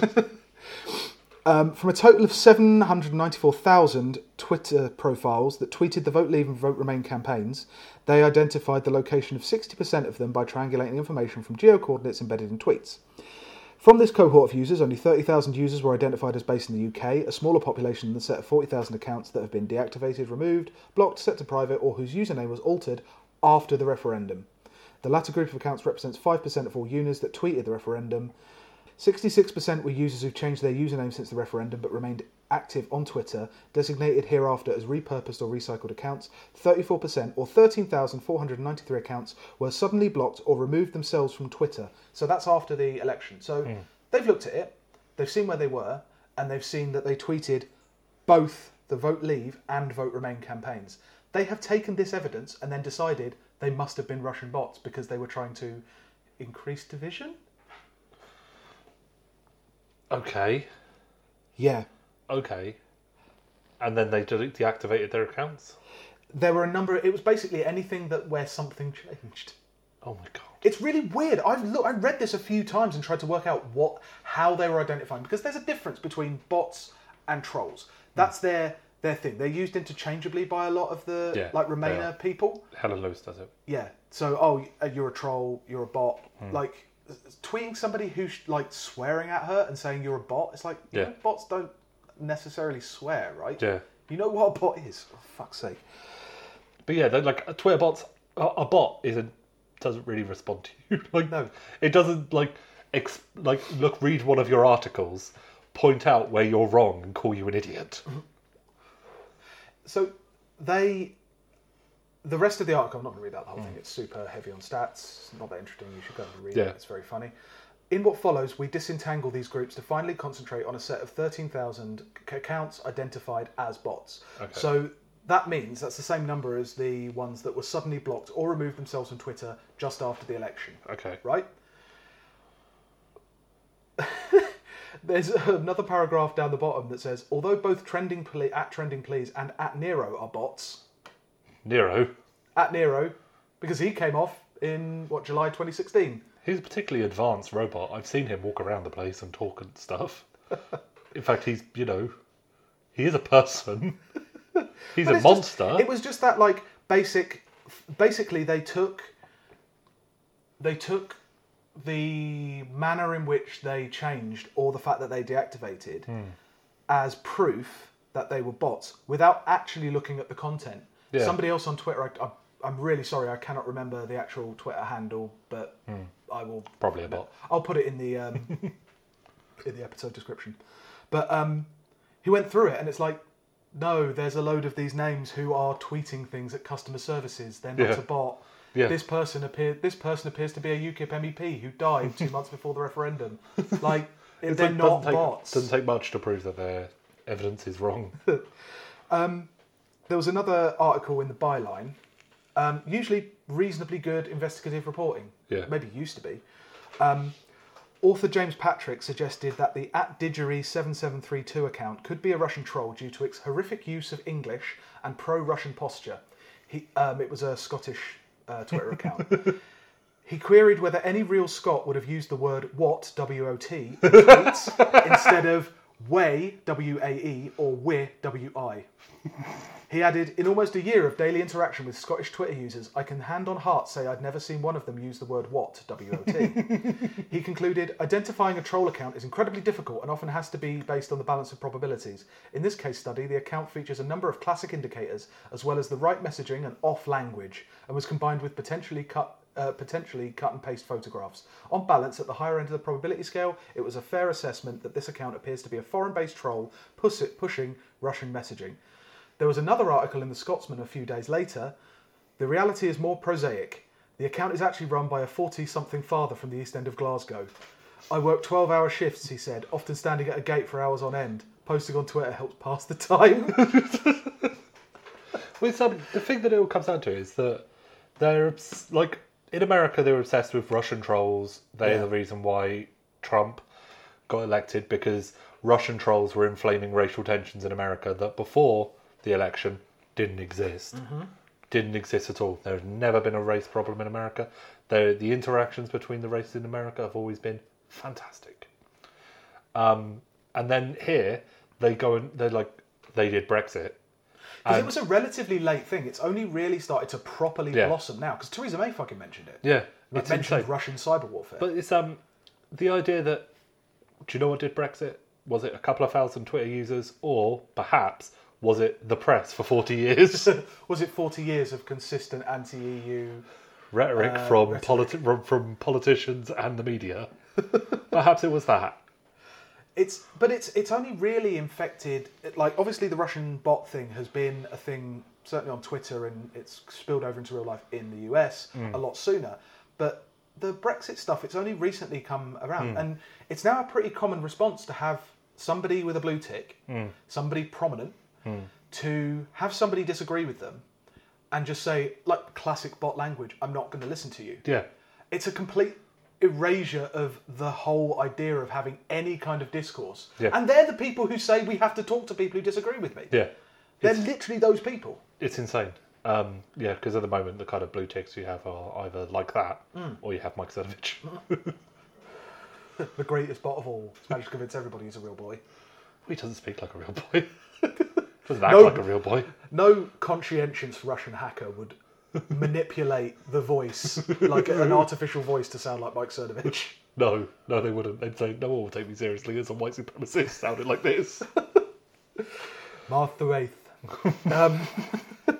um, from a total of 794,000 Twitter profiles that tweeted the Vote Leave and Vote Remain campaigns, they identified the location of 60% of them by triangulating information from geo coordinates embedded in tweets. From this cohort of users, only 30,000 users were identified as based in the UK, a smaller population than the set of 40,000 accounts that have been deactivated, removed, blocked, set to private, or whose username was altered after the referendum. The latter group of accounts represents 5% of all users that tweeted the referendum. 66% were users who've changed their username since the referendum but remained active on Twitter, designated hereafter as repurposed or recycled accounts. 34%, or 13,493 accounts, were suddenly blocked or removed themselves from Twitter. So that's after the election. So hmm. they've looked at it, they've seen where they were, and they've seen that they tweeted both the vote leave and vote remain campaigns. They have taken this evidence and then decided they must have been Russian bots because they were trying to increase division. Okay. Yeah. Okay. And then they de- deactivated their accounts. There were a number. It was basically anything that where something changed. Oh my god. It's really weird. I've look, I read this a few times and tried to work out what how they were identifying because there's a difference between bots and trolls. That's their their thing. They're used interchangeably by a lot of the Yeah, like Remainer people. Helen Lewis does it. Yeah. So oh, you're a troll. You're a bot. Hmm. Like tweeting somebody who's like swearing at her and saying you're a bot. It's like you Yeah. know, bots don't necessarily swear, right? Yeah. You know what a bot is? For fuck's sake. But yeah, like a Twitter bots. A, a bot isn't doesn't really respond to you. like No. it doesn't like like look read one of your articles, point out where you're wrong, and call you an idiot. So they, the rest of the article, I'm not going to read out the whole Hmm. thing. It's super heavy on stats. Not that interesting. You should go and read Yeah. it. It's very funny. In what follows, we disentangle these groups to finally concentrate on a set of 13,000 c- accounts identified as bots. Okay. So that means that's the same number as the ones that were suddenly blocked or removed themselves from Twitter just after the election Okay. right? There's another paragraph down the bottom that says, although both trending ple- at trending please and at Nero are bots, Nero. at Nero, because he came off in what July 2016. He's a particularly advanced robot. I've seen him walk around the place and talk and stuff. In fact, he's you know, he is a person. He's But a it's just- monster. it was just that like basic. Basically, they took. They took the manner in which they changed, or the fact that they deactivated, Hmm. as proof that they were bots, without actually looking at the content. Yeah. Somebody else on Twitter. I, I, I'm really sorry, I cannot remember the actual Twitter handle, but Hmm. I will Probably a bot. I'll put it in the um, in the episode description. But um, he went through it, and it's like, no, there's a load of these names who are tweeting things at customer services. They're not Yeah. a bot. Yeah. This person appear. This person appears to be a UKIP MEP who died two months before the referendum. Like It's they're like, not take, bots. Doesn't take much to prove that their evidence is wrong. There was another article in the byline. Um, usually reasonably good investigative reporting. Yeah. Maybe used to be. Um, author James Patrick suggested that the at Diggery7732 account could be a Russian troll due to its horrific use of English and pro-Russian posture. He, um, it was a Scottish uh, Twitter account. He queried whether any real Scot would have used the word "what" W-O-T in tweets instead of "way" W-A-E or "we" W-I. He added, in almost a year of daily interaction with Scottish Twitter users, I can hand on heart say I'd never seen one of them use the word what, W-O-T. he concluded, identifying a troll account is incredibly difficult and often has to be based on the balance of probabilities. In this case study, the account features a number of classic indicators, as well as the right messaging and off language, and was combined with potentially cut uh, potentially cut and paste photographs. On balance, at the higher end of the probability scale, it was a fair assessment that this account appears to be a foreign based troll push- pushing Russian messaging. There was another article in The Scotsman a few days later. The reality is more prosaic. The account is actually run by a 40 something father from the East End of Glasgow. I work 12 hour shifts, he said, often standing at a gate for hours on end. Posting on Twitter helps pass the time. With some, the thing that it all comes down to is that they're like in America they're obsessed with Russian trolls. They're Yeah. the reason why Trump got elected because Russian trolls were inflaming racial tensions in America that before the election didn't exist. Didn't exist at all. There's never been a race problem in America. The the interactions between the races in America have always been fantastic. Um, and then here they go and they're like they did Brexit. Because it was a relatively late thing. It's only really started to properly Yeah. blossom now. Because Theresa May fucking mentioned it. Yeah, it's mentioned insane. Russian cyber warfare. But it's um the idea that do you know what did Brexit? Was it a couple of thousand Twitter users, or perhaps was it the press for forty years? was it 40 years of consistent anti-EU? rhetoric Uh, from rhetoric. politi- from, from politicians and the media. Perhaps it was that. It's but it's it's only really infected. it- Like obviously the Russian bot thing has been a thing certainly on Twitter and it's spilled over into real life in the US mm. a lot sooner. But the Brexit stuff, it's only recently come around, mm. and it's now a pretty common response to have somebody with a blue tick, mm. somebody prominent, to have somebody disagree with them, and just say like classic bot language, "I'm not going to listen to you." Yeah. it's a complete erasure of the whole idea of having any kind of discourse. Yeah. And they're the people who say we have to talk to people who disagree with me. Yeah. They're literally those people. It's insane. Um, yeah, because at the moment the kind of blue ticks you have are either like that or you have Mike Cernovich. The greatest bot of all. Managed to convince everybody he's a real boy. he doesn't speak like a real boy. doesn't act No. like a real boy. No conscientious Russian hacker would manipulate the voice like an artificial voice to sound like Mike Cernovich. No, no, they wouldn't. They'd say no one will take me seriously as a white supremacist sounding like this. Martha Wraith. um,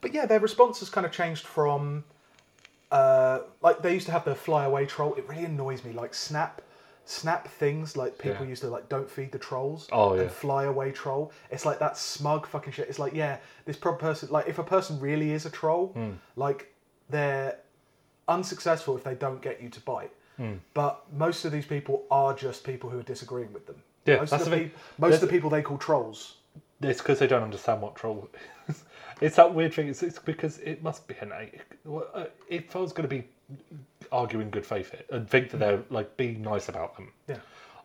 but yeah, their response has kind of changed from uh, like they used to have the flyaway troll. It really annoys me. Like snap, snap things. Like people Yeah. used to like don't feed the trolls. Oh, yeah. And flyaway troll. It's like that smug fucking shit. It's like yeah, this prob person. Like if a person really is a troll, Hmm. like they're unsuccessful if they don't get you to bite. Hmm. But most of these people are just people who are disagreeing with them. Yeah, most that's of the thing. most of the people they call trolls. It's because they don't understand what troll is. It's that weird thing. It's, it's because it must be an. well, uh, If I was going to be arguing good faith here and think that they're like being nice about them, Yeah.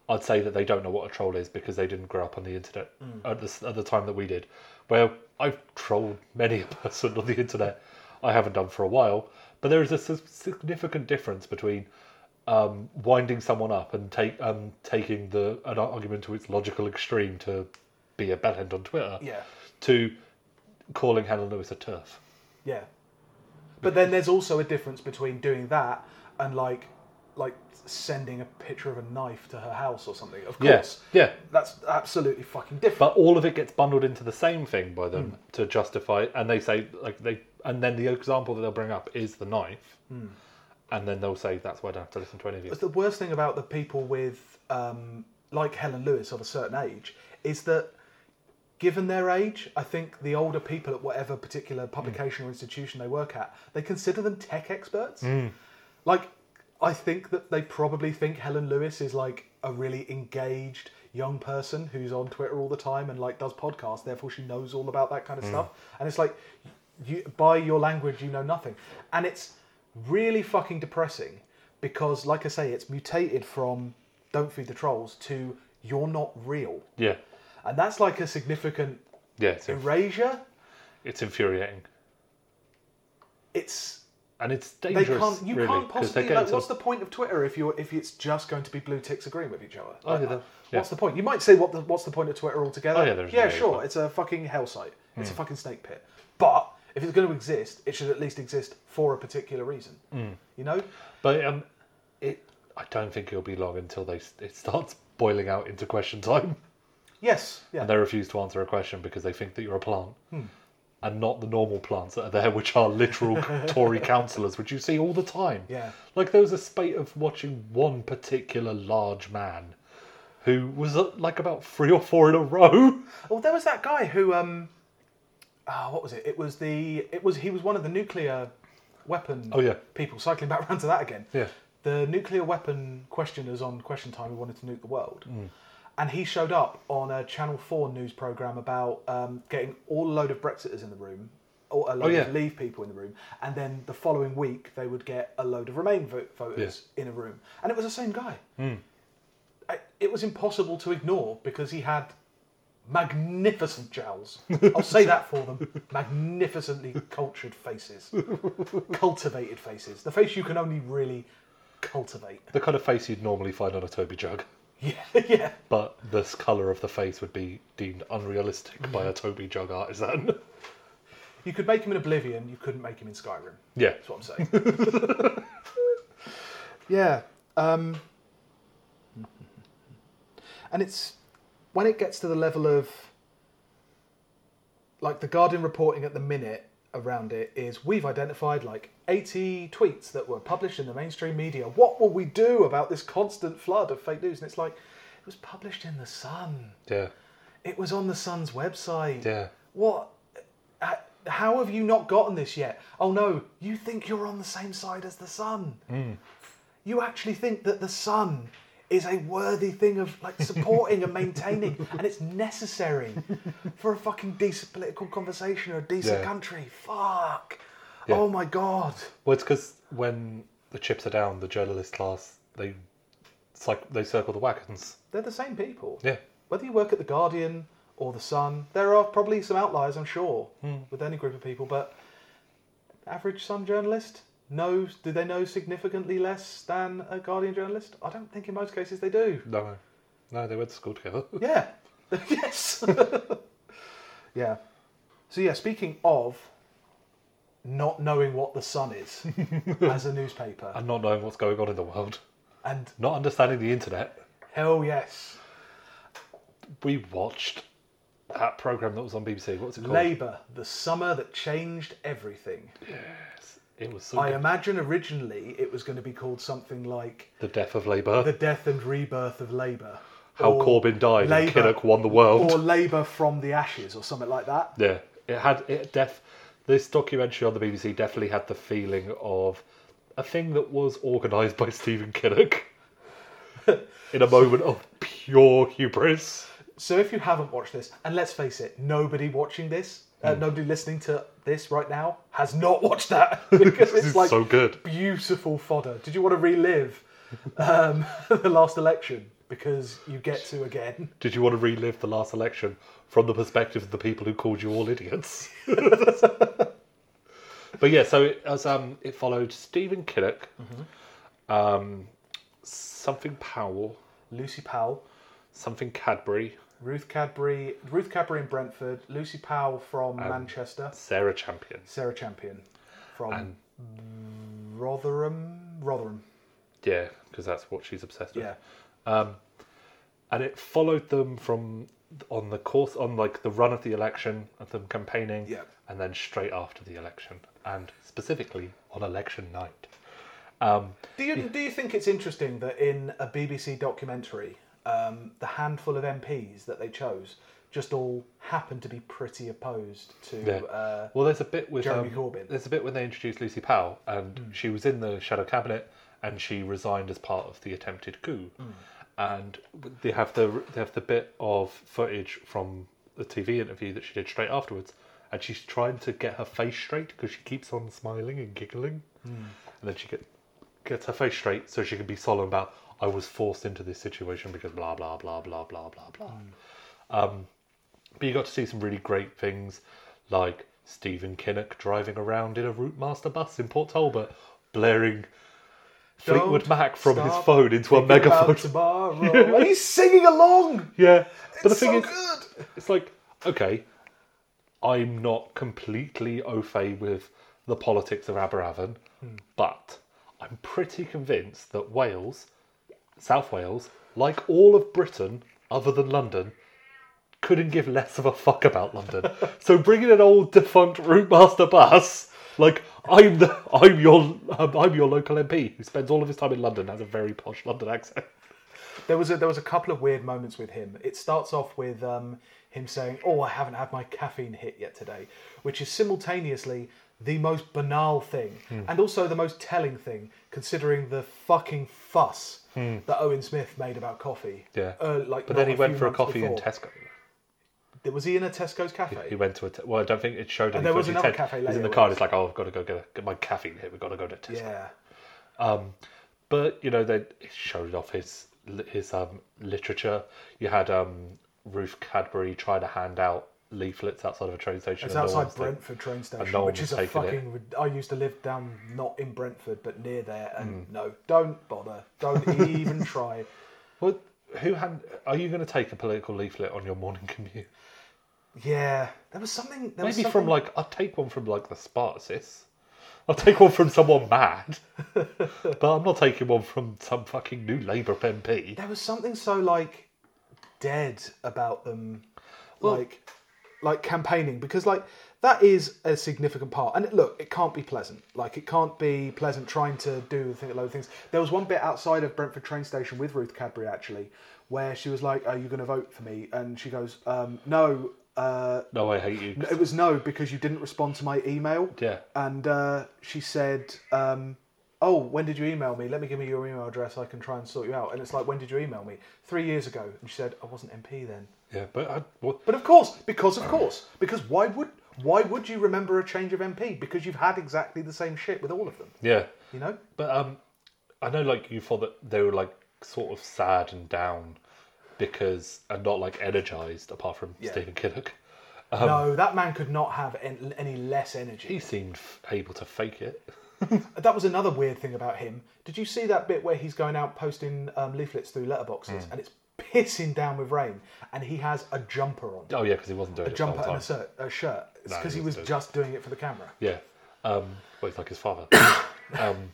I'd say that they don't know what a troll is because they didn't grow up on the internet at, the, at the time that we did. Where I've trolled many a person on the internet. I haven't done for a while, but there is a s- significant difference between um, winding someone up and take um, taking the an argument to its logical extreme to be a bellend on Twitter Yeah. to calling Helen Lewis a TERF. Yeah. But then there's also a difference between doing that and like like sending a picture of a knife to her house or something. Of course. Yes, yeah. That's absolutely fucking different. But all of it gets bundled into the same thing by them to justify, and they say like they, and then the example that they'll bring up is the knife, and then they'll say that's why I don't have to listen to any of you. But the worst thing about the people with um, like Helen Lewis of a certain age is that given their age, I think the older people at whatever particular hmm. publication or institution they work at, they consider them tech experts. Hmm. Like, I think that they probably think Helen Lewis is like a really engaged young person who's on Twitter all the time and like does podcasts. Therefore, she knows all about that kind of hmm. stuff. And it's like, you by your language, you know nothing, and it's really fucking depressing because, like I say, it's mutated from "Don't feed the trolls" to "You're not real," Yeah, and that's like a significant yeah, it's, erasure. it's infuriating, It's and it's they dangerous. can't. You really, can't possibly. Like, what's the point of Twitter if you're if it's just going to be blue ticks agreeing with each other? Oh, Like, yeah, that- What's the point? You might say what the, what's the point of Twitter altogether? Oh, yeah, there's yeah, no sure. point. It's a fucking hell site. It's Hmm. a fucking snake pit. But if it's going to exist, it should at least exist for a particular reason. Hmm. You know? But um, it, I don't think it'll be long until they it starts boiling out into question time, Yes. Yeah. and they refuse to answer a question because they think that you're a plant. Hmm. And not the normal plants that are there, which are literal Tory councillors, which you see all the time. Yeah. Like there was a spate of watching one particular large man, who was uh, like about three or four in a row. Well, there was that guy who um, ah, what was it? It was the it was he was one of the nuclear weapon Oh, yeah. people cycling back around to that again. Yeah. The nuclear weapon questioners on Question Time who wanted to nuke the world. Mm. And he showed up on a Channel 4 news programme about um, getting all a load of Brexiters in the room, or a load Oh, yeah. of Leave people in the room, and then the following week they would get a load of Remain vo- voters in a room. And it was the same guy. Hmm. I, it was impossible to ignore because he had magnificent jowls. I'll say that for them. Magnificently cultured faces. Cultivated faces. The face you can only really cultivate. The kind of face you'd normally find on a Toby jug. Yeah, yeah. But this colour of the face would be deemed unrealistic by a Toby jug artisan. You could make him in Oblivion, you couldn't make him in Skyrim. yeah. That's what I'm saying. yeah. Um, and it's when it gets to the level of like the Guardian reporting at the minute around it is we've identified like 80 tweets that were published in the mainstream media. What will we do about this constant flood of fake news? And it's like, it was published in The Sun. Yeah. It was on The Sun's website. Yeah. What? How have you not gotten this yet? Oh no, you think you're on the same side as The Sun. Hmm. You actually think that The Sun is a worthy thing of like supporting and maintaining, and it's necessary for a fucking decent political conversation or a decent Yeah. country. Fuck. Yeah. Oh my god. Well, it's because when the chips are down, the journalist class they it's like they circle the wagons. They're the same people. Yeah. Whether you work at The Guardian or The Sun, there are probably some outliers, I'm sure, Hmm. with any group of people, but average Sun journalist knows, do they know significantly less than a Guardian journalist? I don't think in most cases they do. No. No, they went to school together. Yeah. yes. yeah. So yeah, speaking of not knowing what the Sun is as a newspaper, and not knowing what's going on in the world. and Not understanding the internet. hell yes, We watched that program that was on BBC. What was it called? Labour, the summer that changed everything. It was so I good. imagine originally it was going to be called something like The death of Labour. The Death and Rebirth of Labour. How or Corbyn died Labour- and Kinnock won the world. Or Labour from the Ashes or something like that. Yeah, it had it def. This documentary on the BBC definitely had the feeling of a thing that was organised by Stephen Kinnock in a moment of pure hubris. So if you haven't watched this, and let's face it, nobody watching this. Uh, nobody listening to this right now has not watched that because it's It's like so good. beautiful fodder. Did you want to relive um, the last election because you get to again? Did you want to relive the last election from the perspective of the people who called you all idiots? but yeah, so it, as um, it followed Stephen Kinnock, um, something Powell, Lucy Powell, something Cadbury, Ruth Cadbury, Ruth Cadbury in Brentford, Lucy Powell from Manchester, Sarah Champion. Sarah Champion from And- Rotherham. Rotherham, Yeah, because that's what she's obsessed with. yeah. and it followed them from on the course on like the run of the election of them campaigning Yeah. and then straight after the election and specifically on election night um, Do you do you think it's interesting that in a BBC documentary, um, the handful of MPs that they chose just all happened to be pretty opposed to? Yeah. Uh, well there's a bit with Jeremy um, Corbyn. there's a bit when they introduced lucy powell and she was in the shadow cabinet and she resigned as part of the attempted coup and they have the they have the bit of footage from the tv interview that she did straight afterwards and she's trying to get her face straight because she keeps on smiling and giggling and then she get, gets her face straight so she can be solemn about I was forced into this situation because blah blah blah blah blah blah blah. Um, but you got to see some really great things like Stephen Kinnock driving around in a Routemaster bus in Port Talbot, blaring Fleetwood Don't Mac from his phone into a megaphone. tomorrow, and he's singing along. Yeah, but the It's thing so is, good. it's like okay, I'm not completely au fait with the politics of Aberavon, but I'm pretty convinced that Wales, South Wales, like all of Britain other than London, couldn't give less of a fuck about London. so bringing an old defunct Routemaster bus, like I'm the I'm your um, I'm your local MP who spends all of his time in London, has a very posh London accent. There was a, there was a couple of weird moments with him. It starts off with um, him saying, "Oh, I haven't had my caffeine hit yet today," which is simultaneously the most banal thing Hmm. and also the most telling thing, considering the fucking fuss that Owen Smith made about coffee. Hmm. Yeah. uh, like But then he went for a coffee in. Tesco. Was he in a Tesco's cafe? He went to a. Te- well, I don't think it showed. Any there was another cafe He's in the car. and He's like, "Oh, I've got to go get, a, get my caffeine hit. We've got to go to Tesco." yeah. Um, but you know, they showed off his his um, literature. You had um, Ruth Cadbury trying to hand out leaflets outside of a train station. It's no outside was taking- Brentford train station, no which is a taking it. fucking. I used to live down not in Brentford, but near there, and Hmm. no, don't bother, don't even try. Well, who hand? Are you going to take a political leaflet on your morning commute? Yeah, there was something. There was Maybe something, from like I'll take one from like the Spartacists. I'll take one from someone mad, but I'm not taking one from some fucking new Labour MP. There was something so like dead about them, Well- like like campaigning because like that is a significant part. And look, it can't be pleasant. Like it can't be pleasant trying to do a load of things. There was one bit outside of Brentford train station with Ruth Cadbury actually, where she was like, "Are you going to vote for me?" And she goes, um, "No." Uh, No, I hate you. it was no because you didn't respond to my email. Yeah. And uh, she said, um, "Oh, when did you email me? Let me give me your email address. I can try and sort you out." And it's like, "When did you email me? Three years ago." And she said, "I wasn't MP then." Yeah, but I, what, But of course, because of course, because why would why would you remember a change of MP? Because you've had exactly the same shit with all of them. yeah, You know? but um, I know like you thought that they were like sort of sad and down because and not like energized apart from Yeah. Stephen Kinnock. no, that man could not have any less energy. He seemed able to fake it. That was another weird thing about him. Did you see that bit where he's going out posting um, leaflets through letterboxes and it's pissing down with rain and he has a jumper on, Oh yeah, because he wasn't doing a it the whole jumper and time. a, shirt, a shirt. It's No, because he he was just doing it for the camera. Yeah. Um, well, he's like his father. um,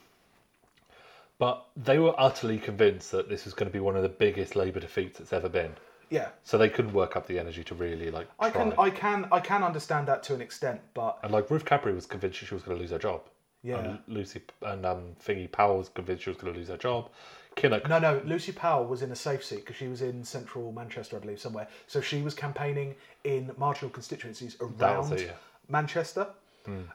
but they were utterly convinced that this was going to be one of the biggest Labour defeats that's ever been. Yeah, So they couldn't work up the energy to really like try. I can, I can, I can understand that to an extent, but And like Ruth Cadbury was convinced she was going to lose her job. Yeah. And Lucy and um, Thingy Powell was convinced she was going to lose her job. Kinnock. No, no. Lucy Powell was in a safe seat because she was in central Manchester, I believe, somewhere. So she was campaigning in marginal constituencies around it, yeah. Manchester.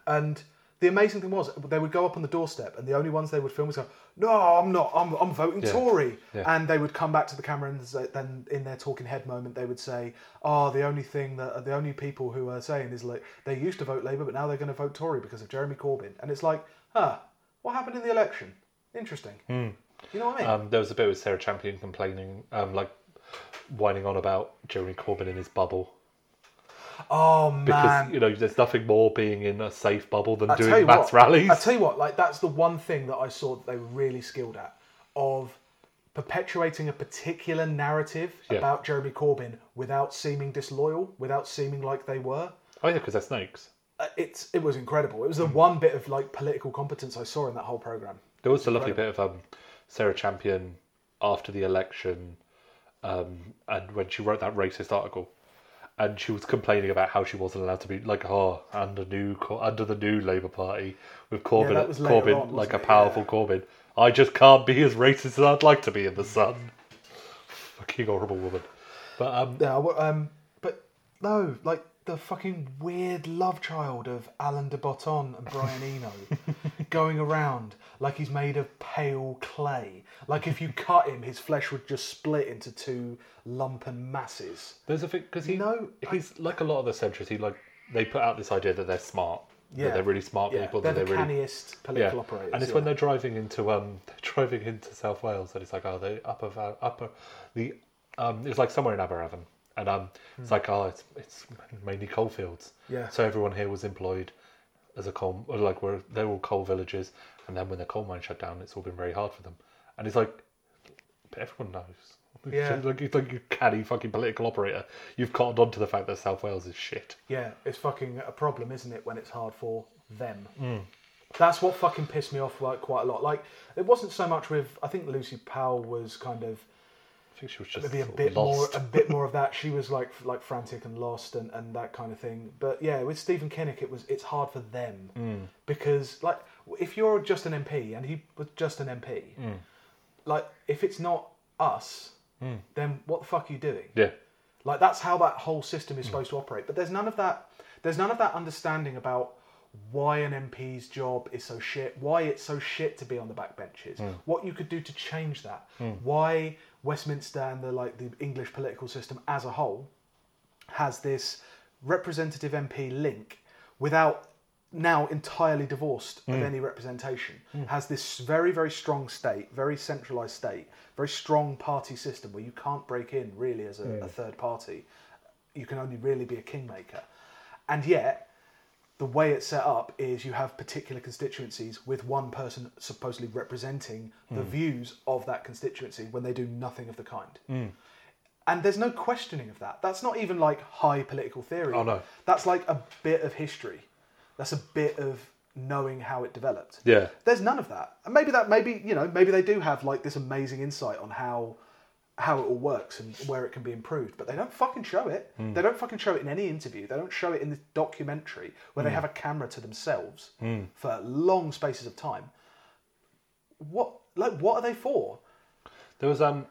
And the amazing thing was, they would go up on the doorstep, and the only ones they would film was go, "No, I'm not. I'm, I'm voting Tory." Yeah. And they would come back to the camera, and then in their talking head moment, they would say, "Oh, the only thing that the only people who are saying is like they used to vote Labour, but now they're going to vote Tory because of Jeremy Corbyn." And it's like, huh, what happened in the election? Interesting. You know what I mean? Um, there was a bit with Sarah Champion complaining, um, like whining on about Jeremy Corbyn in his bubble. Oh Because, man, you know, there's nothing more being in a safe bubble than I doing mass what, rallies. I tell you what, like that's the one thing that I saw that they were really skilled at of perpetuating a particular narrative Yeah. about Jeremy Corbyn without seeming disloyal, without seeming like they were. oh, yeah, because they're snakes. Uh, It's it was incredible. It was the Hmm. one bit of like political competence I saw in that whole program. There was a lovely bit of um, Sarah Champion after the election, um, and when she wrote that racist article, and she was complaining about how she wasn't allowed to be like, oh, under new under the new Labour Party with Corbyn, was Corbyn on, like a powerful Yeah. Corbyn. I just can't be as racist as I'd like to be in the Sun. Fucking horrible woman. But um, Yeah, um, but no, like the fucking weird love child of Alain de Botton and Brian Eno going around like he's made of pale clay. Like if you cut him, his flesh would just split into two lumpen masses. There's a thing because he No, he's like a lot of the centrists. He like they put out this idea that they're smart. Yeah. that they're really smart Yeah, people. they're that the they're really canniest political operators. And it's yeah. when they're driving into um driving into South Wales that it's like oh the upper upper the um it's like somewhere in Aberavon and um it's like oh it's it's mainly coalfields. Hmm. Yeah. So everyone here was employed as a coal like we're they're all coal villages and then when the coal mine shut down it's all been very hard for them. And it's like everyone knows. Yeah. like it's like you canny fucking political operator. You've cottoned on to the fact that South Wales is shit. Yeah, it's fucking a problem, isn't it, when it's hard for them? Hmm. That's what fucking pissed me off like quite a lot. Like it wasn't so much with I think Lucy Powell was kind of think she was just maybe a bit lost. more a bit more of that. She was like like frantic and lost and, and that kind of thing. But yeah, with Stephen Kinnock, it was it's hard for them Hmm. because like if you're just an MP and he was just an MP, Hmm. like if it's not us, then what the fuck are you doing? Yeah. Like that's how that whole system is supposed to operate. But there's none of that. There's none of that understanding about why an MP's job is so shit. Why it's so shit to be on the back benches. What you could do to change that. Why Westminster and the like the English political system as a whole has this representative MP link without now entirely divorced of mm. any representation mm. has this very very strong state very centralized state very strong party system where you can't break in really as a, a third party. You can only really be a kingmaker. And yet the way it's set up is you have particular constituencies with one person supposedly representing the hmm. views of that constituency when they do nothing of the kind hmm. and there's no questioning of that. That's not even like high political theory. Oh, no. That's like a bit of history. That's a bit of knowing how it developed. Yeah. There's none of that. And maybe that maybe, you know, maybe they do have like this amazing insight on how how it all works and where it can be improved, but they don't fucking show it. Hmm. They don't fucking show it in any interview. They don't show it in this documentary where Hmm. they have a camera to themselves for long spaces of time. What like what are they for? There was um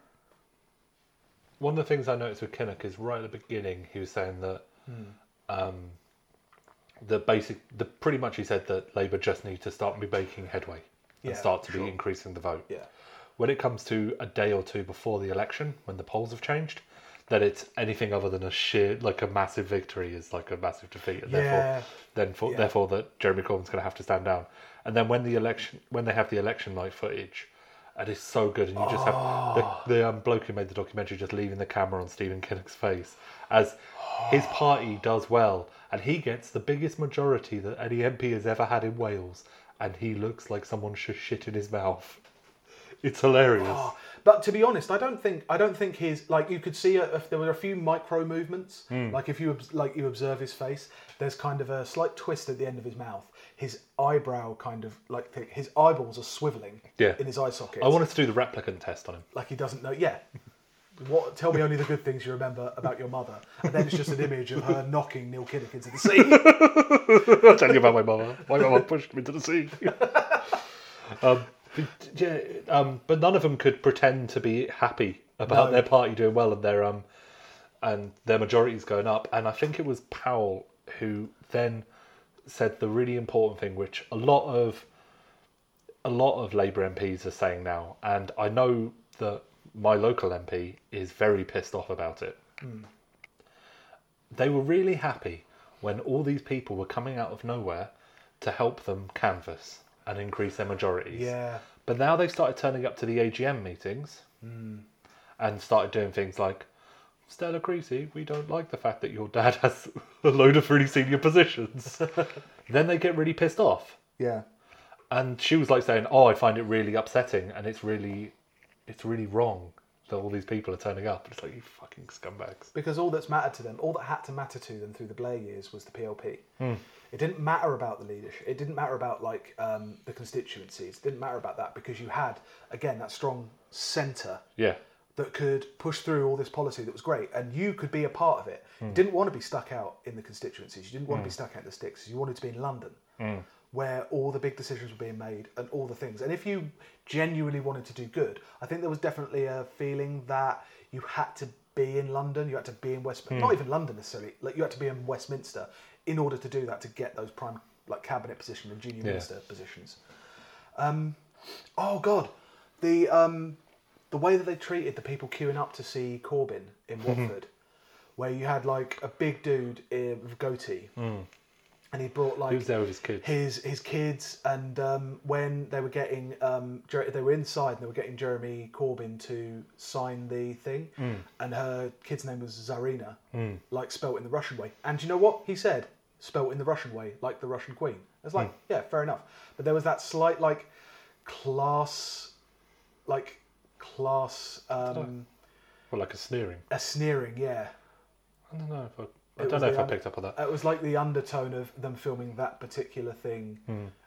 one of the things I noticed with Kinnock is right at the beginning he was saying that um the basic the pretty much he said that Labour just need to start be making headway and Yeah, start to sure. be increasing the vote. Yeah. When it comes to a day or two before the election, when the polls have changed, that it's anything other than a sheer like a massive victory is like a massive defeat, and Yeah. therefore then for, Yeah. therefore that Jeremy Corbyn's going to have to stand down. And then when the election when they have the election night footage, and it's so good, and you just have Oh. the, the um, bloke who made the documentary just leaving the camera on Stephen Kinnock's face as his party does well, and he gets the biggest majority that any MP has ever had in Wales, and he looks like someone should shit in his mouth. It's hilarious. Oh, but to be honest, I don't think I don't think his like you could see a, if there were a few micro movements. Hmm. Like if you like you observe his face, there's kind of a slight twist at the end of his mouth. His eyebrow kind of like his eyeballs are swiveling Yeah. in his eye socket. I wanted to do the replicant test on him. like he doesn't know. Yeah. What? Tell me only the good things you remember about your mother, and then it's just an image of her knocking Neil Kinnock into the sea. I'll tell you about my mother. My mother pushed me to the sea. um, yeah, um, but none of them could pretend to be happy about No. their party doing well and their um and their majorities going up. And I think it was Powell who then said the really important thing, which a lot of a lot of Labour MPs are saying now, and I know that my local MP is very pissed off about it. They were really happy when all these people were coming out of nowhere to help them canvass and increase their majorities. yeah. But now they've started turning up to the AGM meetings hmm. and started doing things like, Stella Creasy, we don't like the fact that your dad has a load of really senior positions. then they get really pissed off. Yeah. And she was like saying, "Oh, I find it really upsetting, and it's really, it's really wrong that all these people are turning up." It's like you fucking scumbags. because all that's mattered to them, all that had to matter to them through the Blair years was the PLP. It didn't matter about the leadership. It didn't matter about like um, the constituencies. It didn't matter about that because you had again that strong centre Yeah, that could push through all this policy that was great, and you could be a part of it. You hmm. didn't want to be stuck out in the constituencies. You didn't want to be hmm. stuck out in the sticks. You wanted to be in London, hmm. where all the big decisions were being made and all the things. And if you genuinely wanted to do good, I think there was definitely a feeling that you had to be in London. You had to be in West, not even London necessarily. Like you had to be in Westminster in order to do that to get those prime like cabinet positions and junior minister positions. Um, oh God, the um, the way that they treated the people queuing up to see Corbyn in Watford, where you had like a big dude in, with a goatee, and he brought like he was there with his kids. his his kids, and um, when they were getting um, Jer- they were inside and they were getting Jeremy Corbyn to sign the thing, and her kid's name was Zarina, like spelt in the Russian way. And you know what he said? Spelt in the Russian way, like the Russian Queen. It's like, yeah, fair enough. But there was that slight like class, like class, um, Well, like a sneering. a sneering, yeah. I don't know if I. I don't know if I under- picked up on that. It was like the undertone of them filming that particular thing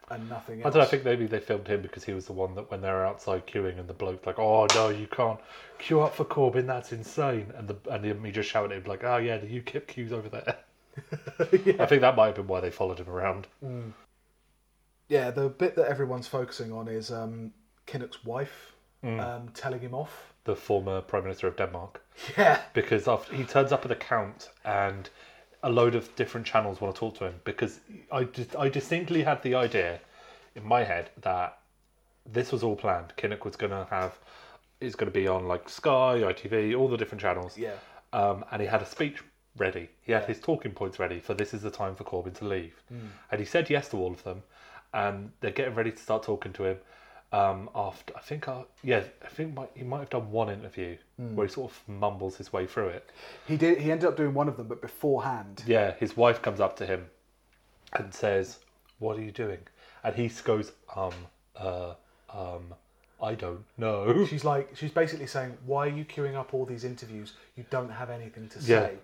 and nothing I else. don't know. I think maybe they filmed him because he was the one that when they were outside queuing and the bloke like, "Oh no, you can't queue up for Corbyn. That's insane." And the and the, he just shouted at him like, "Oh yeah, the UKIP queues over there." I think that might have been why they followed him around. Yeah, the bit that everyone's focusing on is um, Kinnock's wife um, telling him off. The former Prime Minister of Denmark, Yeah, because after, he turns up at the count and a load of different channels want to talk to him because I just, I distinctly had the idea in my head that this was all planned. Kinnock was going to have is going to be on like Sky, ITV, all the different channels. yeah, um, and he had a speech ready. He had his talking points ready for this is the time for Corbyn to leave. And he said yes to all of them, and they're getting ready to start talking to him. Um, after I think, I, yeah, I think might, he might have done one interview where he sort of mumbles his way through it. he did. He ended up doing one of them, but beforehand, Yeah, his wife comes up to him and says, "What are you doing?" And he goes, "Um, uh, um, I don't know." she's like, she's basically saying, "Why are you queuing up all these interviews? You don't have anything to say." Yeah. say."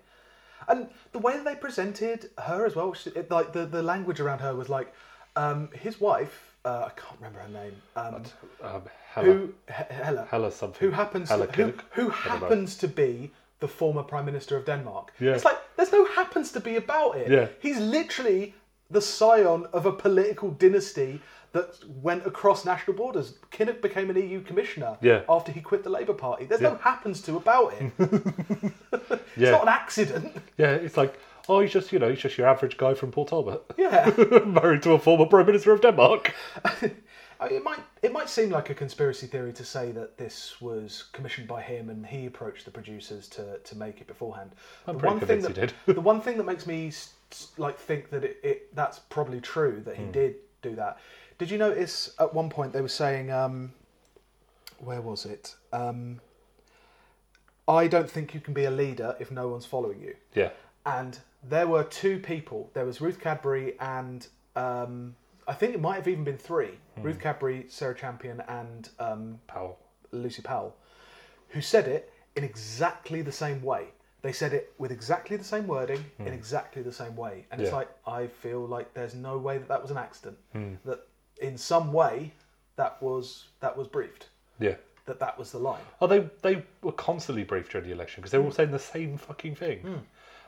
And the way that they presented her as well, she, it, like the the language around her was like, um, his wife uh, I can't remember her name. Um, Um, Hella, who He- Hella, Hella something. who happens Hella to, who, who I don't know. happens to be the former prime minister of Denmark. Yeah. It's like there's no happens to be about it. Yeah. He's literally the scion of a political dynasty that went across national borders. Kinnock became an EU commissioner Yeah. after he quit the Labour Party. There's no happens to about it. It's Yeah. not an accident. Yeah, it's like, oh, he's just, you know, he's just your average guy from Port Talbot, Yeah. married to a former prime minister of Denmark. I mean, it might it might seem like a conspiracy theory to say that this was commissioned by him and he approached the producers to, to make it beforehand. I'm the pretty one thing that, he did. the one thing that makes me like think that it, it that's probably true that he Hmm. did do that. Did you notice at one point they were saying, um, where was it? Um, I don't think you can be a leader if no one's following you Yeah, and there were two people. There was Ruth Cadbury and um, I think it might have even been three: Ruth Cadbury, Sarah Champion, and um, Powell. Lucy Powell, who said it in exactly the same way. They said it with exactly the same wording in exactly the same way, and it's like I feel like there's no way that that was an accident. That in some way that was that was briefed. Yeah. That that was the line. Oh, they they were constantly briefed during the election because they were all saying the same fucking thing.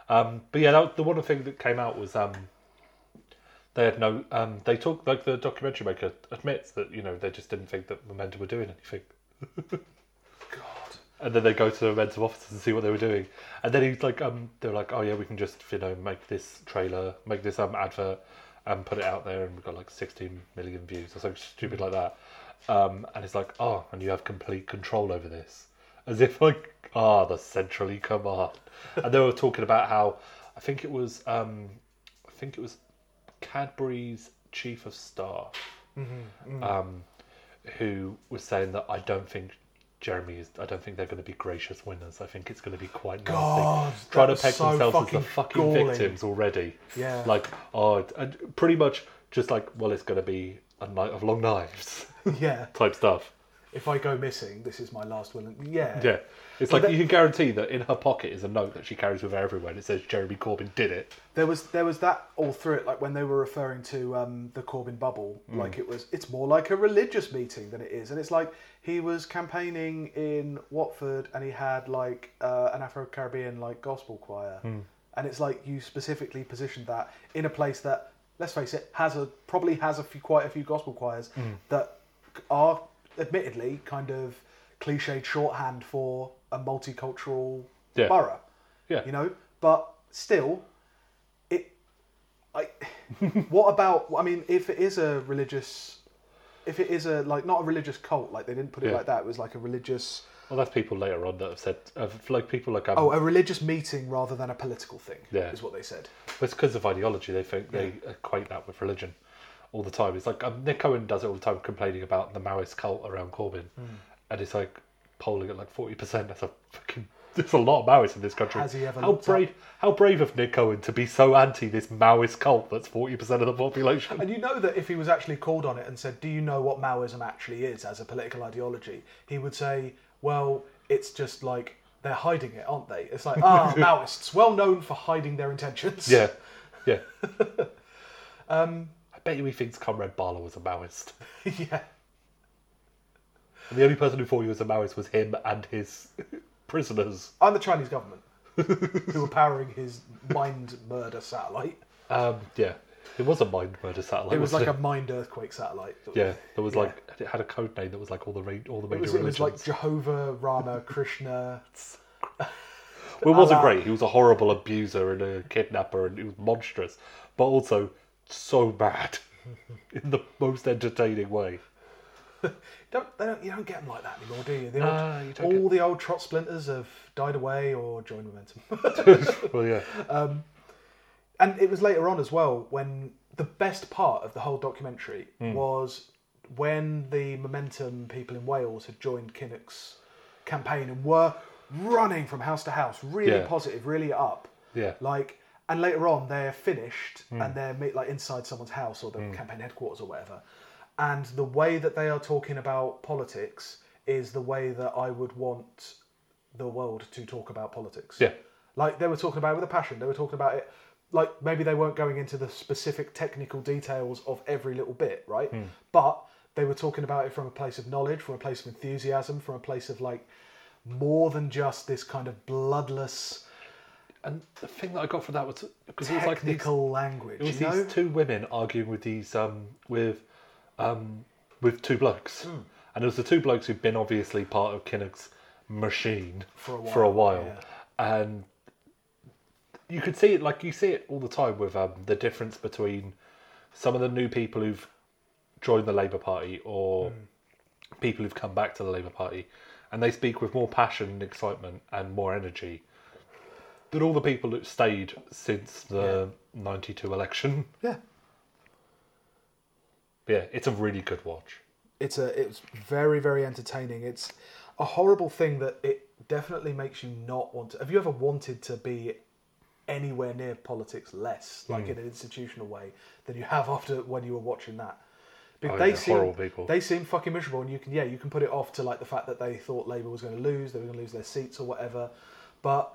Um, but yeah, that, the one thing that came out was um, they had no. Um, they talk like the documentary maker admits that you know they just didn't think that Momentum were doing anything, God. and then they go to the Momentum offices and see what they were doing, and then he's like, um, they're like, oh yeah, we can just you know make this trailer, make this um advert, and put it out there, and we've got like 16 million views or something stupid like that. Um, and it's like, oh, and you have complete control over this, as if like, ah, the centrally command. and they were talking about how, I think it was, um, I think it was Cadbury's chief of staff, um, who was saying that I don't think Jeremy is. I don't think they're going to be gracious winners. I think it's going to be quite nasty. Trying to peg so themselves as the fucking fucking galling. victims already. Yeah. Like, oh, and pretty much just like, well, it's going to be a night of long knives Yeah. type stuff. If I go missing, this is my last will. and- Yeah. Yeah. It's like you can guarantee that in her pocket is a note that she carries with her everywhere and it says Jeremy Corbyn did it. There was there was that all through it, like when they were referring to um, the Corbyn bubble, Mm. like it was it's more like a religious meeting than it is, and it's like he was campaigning in Watford and he had like uh, an Afro Caribbean like gospel choir, Hmm. and it's like you specifically positioned that in a place that let's face it has a probably has a few quite a few gospel choirs Hmm. that are admittedly kind of cliched shorthand for a multicultural Yeah. borough Yeah. you know but still it i what about i mean if it is a religious if it is a like not a religious cult like they didn't put it Yeah. like that it was like a religious Well, that's people later on that have said, like people like, um, oh a religious meeting rather than a political thing Yeah. is what they said But it's because of ideology. They think they equate that with religion all the time. It's like um, Nick Cohen does it all the time, complaining about the Maoist cult around Corbyn, Hmm. and it's like polling at like forty percent. That's a fucking. There's a lot of Maoists in this country. Has he ever how brave? How brave of Nick Cohen to be so anti this Maoist cult that's forty percent of the population. and you know that if he was actually called on it and said do you know what maoism actually is as a political ideology he would say well it's just like they're hiding it aren't they it's like ah maoists well known for hiding their intentions Yeah, yeah. um, bet you he thinks Comrade Bala was a Maoist. yeah And the only person who thought he was a Maoist was him and his prisoners. I'm the Chinese government who were powering his mind murder satellite. Um, yeah, it was a mind murder satellite. It was like a mind earthquake satellite. Yeah, there was like it had a code name that was like all the ra- all the It major was, it religions. was like Jehovah, Rama, Krishna. well, it wasn't Allah. great. He was a horrible abuser and a kidnapper, and he was monstrous, but also so bad in the most entertaining way. Don't, they don't, you don't get them like that anymore, do you? The Nah, old, you all the old trot splinters have died away or joined momentum. well, yeah, and it was later on as well when the best part of the whole documentary Hmm. was when the momentum people in Wales had joined Kinnock's campaign and were running from house to house, really Yeah. positive, really up. yeah, Like, and later on they're finished Hmm. and they're like inside someone's house or the campaign headquarters or whatever. And the way that they are talking about politics is the way that I would want the world to talk about politics. yeah, Like they were talking about it with a passion. They were talking about it. like maybe they weren't going into the specific technical details of every little bit, right? Hmm. But they were talking about it from a place of knowledge, from a place of enthusiasm, from a place of like more than just this kind of bloodless And the thing that I got from that was because it was like these, technical language. it was you know? these two women arguing with these um with um with two blokes, Hmm. and it was the two blokes who'd been obviously part of Kinnock's machine For a for a while, while, and you could see it like you see it all the time with um, the difference between some of the new people who've joined the Labour Party or Hmm. people who've come back to the Labour Party, and they speak with more passion and excitement and more energy than all the people that stayed since the '92 election. yeah. Yeah, it's a really good watch. it's a it's very very entertaining it's a horrible thing that it definitely makes you not want to have you ever wanted to be anywhere near politics less like in hmm. an institutional way than you have after when you were watching that Oh, they yeah, seem horrible people. they seem fucking miserable and you can yeah you can put it off to like the fact that they thought labour was going to lose they were going to lose their seats or whatever but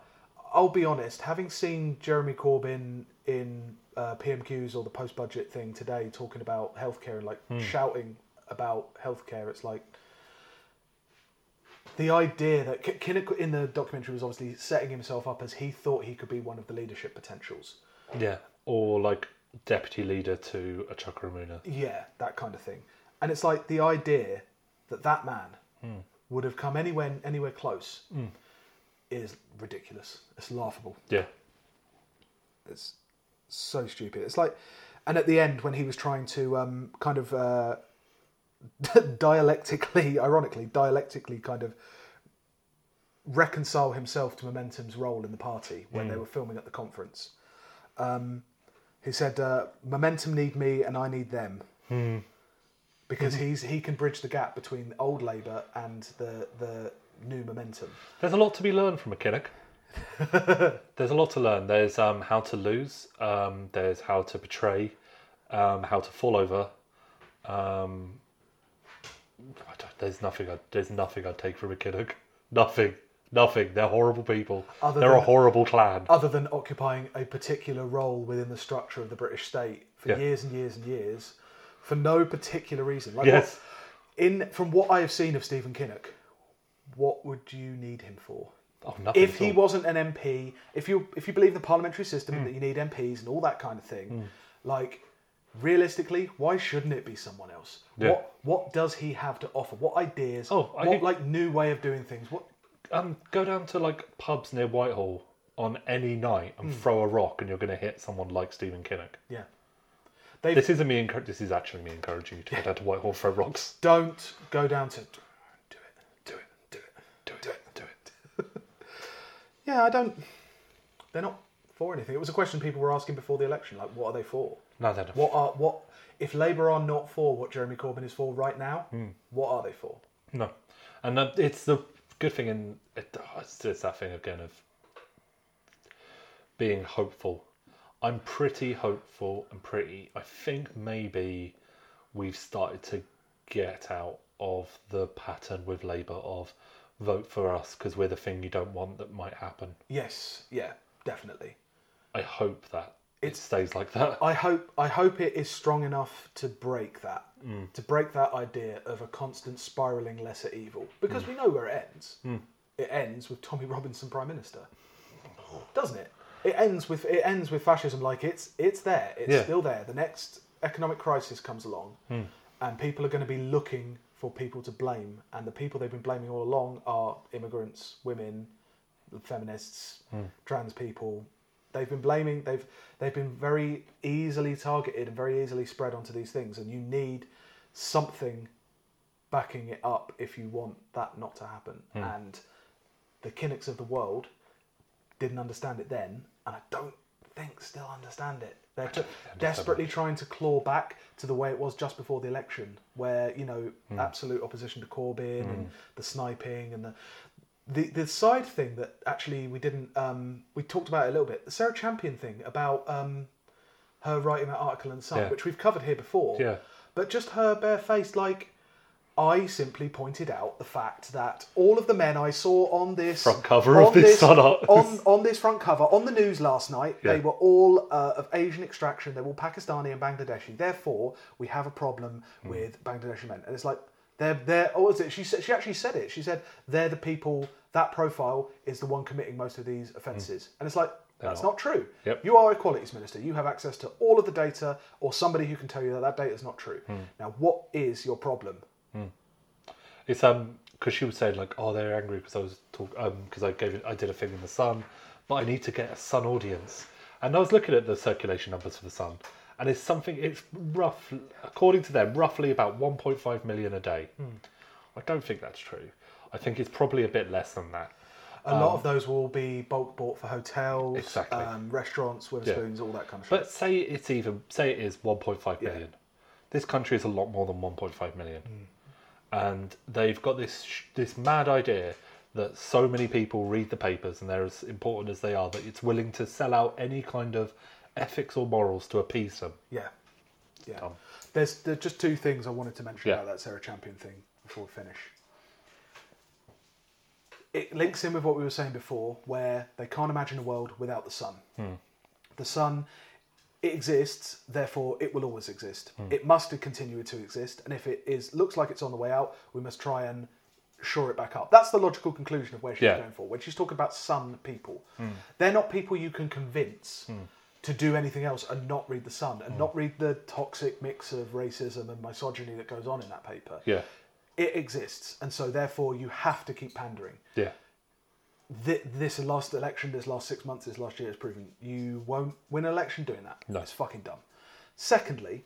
i'll be honest having seen jeremy corbyn in uh, pmqs or the post-budget thing today talking about healthcare and like Hmm. shouting about healthcare it's like the idea that Kinnock in the documentary was obviously setting himself up as he thought he could be one of the leadership potentials Yeah, or like deputy leader to a Chuka Umunna. Yeah, that kind of thing. And it's like the idea that that man would have come anywhere anywhere close is ridiculous. It's laughable. Yeah, It's so stupid. It's like, and at the end when he was trying to um, kind of uh, dialectically, ironically, dialectically kind of reconcile himself to Momentum's role in the party when they were filming at the conference. Um, he said, uh, "Momentum need me, and I need them." Because he's he can bridge the gap between old Labour and the the new Momentum. there's a lot to be learned from a Kinnock. there's a lot to learn. There's um, how to lose. Um, there's how to betray. Um, how to fall over. Um, I there's nothing. I, there's nothing I'd take from a Kinnock. Nothing. Nothing. They're horrible people. Other They're a horrible clan. other than occupying a particular role within the structure of the British state for Yeah. years and years and years, for no particular reason. Like Yes. what, in from what I have seen of Stephen Kinnock, what would you need him for? Oh, nothing. If he wasn't an MP, if you if you believe in the parliamentary system Hmm. and that you need MPs and all that kind of thing, like realistically, why shouldn't it be someone else? Yeah. What what does he have to offer? What ideas? Oh, I what think- like new way of doing things? What um, go down to like pubs near Whitehall on any night and throw a rock, and you're going to hit someone like Stephen Kinnock. yeah. They've This isn't me. Encour- this is actually me encouraging you to go down to Whitehall and throw rocks. don't go down to do it, do it, do it. Do it. Do it. Yeah, I don't. They're not for anything. It was a question people were asking before the election. Like, what are they for? No, they're not. What are what? If Labour are not for what Jeremy Corbyn is for right now, Hmm. what are they for? No, and uh, it's the good thing in it, oh, it's, it's that thing again of being hopeful. I'm pretty hopeful and pretty. I think maybe we've started to get out of the pattern with Labour of vote for us because we're the thing you don't want that might happen. Yes, yeah, definitely. I hope that it It's- stays like that. I hope I hope it is strong enough to break that, Hmm. to break that idea of a constant spiraling lesser evil, because Hmm. we know where it ends. It ends with Tommy Robinson prime minister, doesn't it? It ends with it ends with fascism. Like it's it's there. It's Yeah. still there. The next economic crisis comes along, and people are going to be looking for people to blame, and the people they've been blaming all along are immigrants, women, feminists, hmm. trans people. They've been blaming. They've they've been very easily targeted and very easily spread onto these things, and you need something backing it up if you want that not to happen. Hmm. And the Kinnocks of the world didn't understand it then, and I don't think still understand it. They're t- desperately trying to claw back to the way it was just before the election, where you know absolute opposition to Corbyn and the sniping and the the the side thing that actually we didn't um, we talked about it a little bit. The Sarah Champion thing about um, her writing that article and Sun, Yeah. which we've covered here before. Yeah. But just her barefaced like. I simply pointed out the fact that all of the men I saw on this Front cover of on this Sun on on this front cover on the news last night, they were all uh, of Asian extraction. They were all Pakistani and Bangladeshi. Therefore, we have a problem Hmm. with Bangladeshi men. And it's like they're they're. Oh, was it? She said she actually said it. She said they're the people. That profile is the one committing most of these offences. And it's like that's not. true. Hmm. Yep. You are Equalities Minister. You have access to all of the data, or somebody who can tell you that that data is not true. Hmm. Now, what is your problem? It's um because she was saying like, oh, they're angry because I was talk um because I gave it I did a thing in the Sun, but I need to get a Sun audience, and I was looking at the circulation numbers for the Sun, and it's something it's rough according to them roughly about 1.5 million a day. I don't think that's true. I think it's probably a bit less than that. A lot of those will be bulk bought for hotels, Um, Exactly. um, restaurants, Wetherspoons, all that kind of shit. But say it's even say it is 1.5 million. This country is a lot more than 1.5 million, and they've got this sh- this mad idea that so many people read the papers and they're as important as they are that it's willing to sell out any kind of ethics or morals to appease them. Yeah, yeah. Dumb. There's there's just two things I wanted to mention Yeah. about that Sarah Champion thing before we finish. It links in with what we were saying before, where they can't imagine a world without the sun. Hmm. The sun, it exists, therefore it will always exist. Hmm. It must continue to exist, and if it is looks like it's on the way out, we must try and shore it back up. That's the logical conclusion of where she's Yeah. going for. When she's talking about sun people, hmm. they're not people you can convince hmm. to do anything else and not read the sun and not read the toxic mix of racism and misogyny that goes on in that paper. Yeah, It exists, and so therefore you have to keep pandering. yeah, Th- This last election, this last six months, this last year has proven you won't win an election doing that. No. It's fucking dumb. Secondly,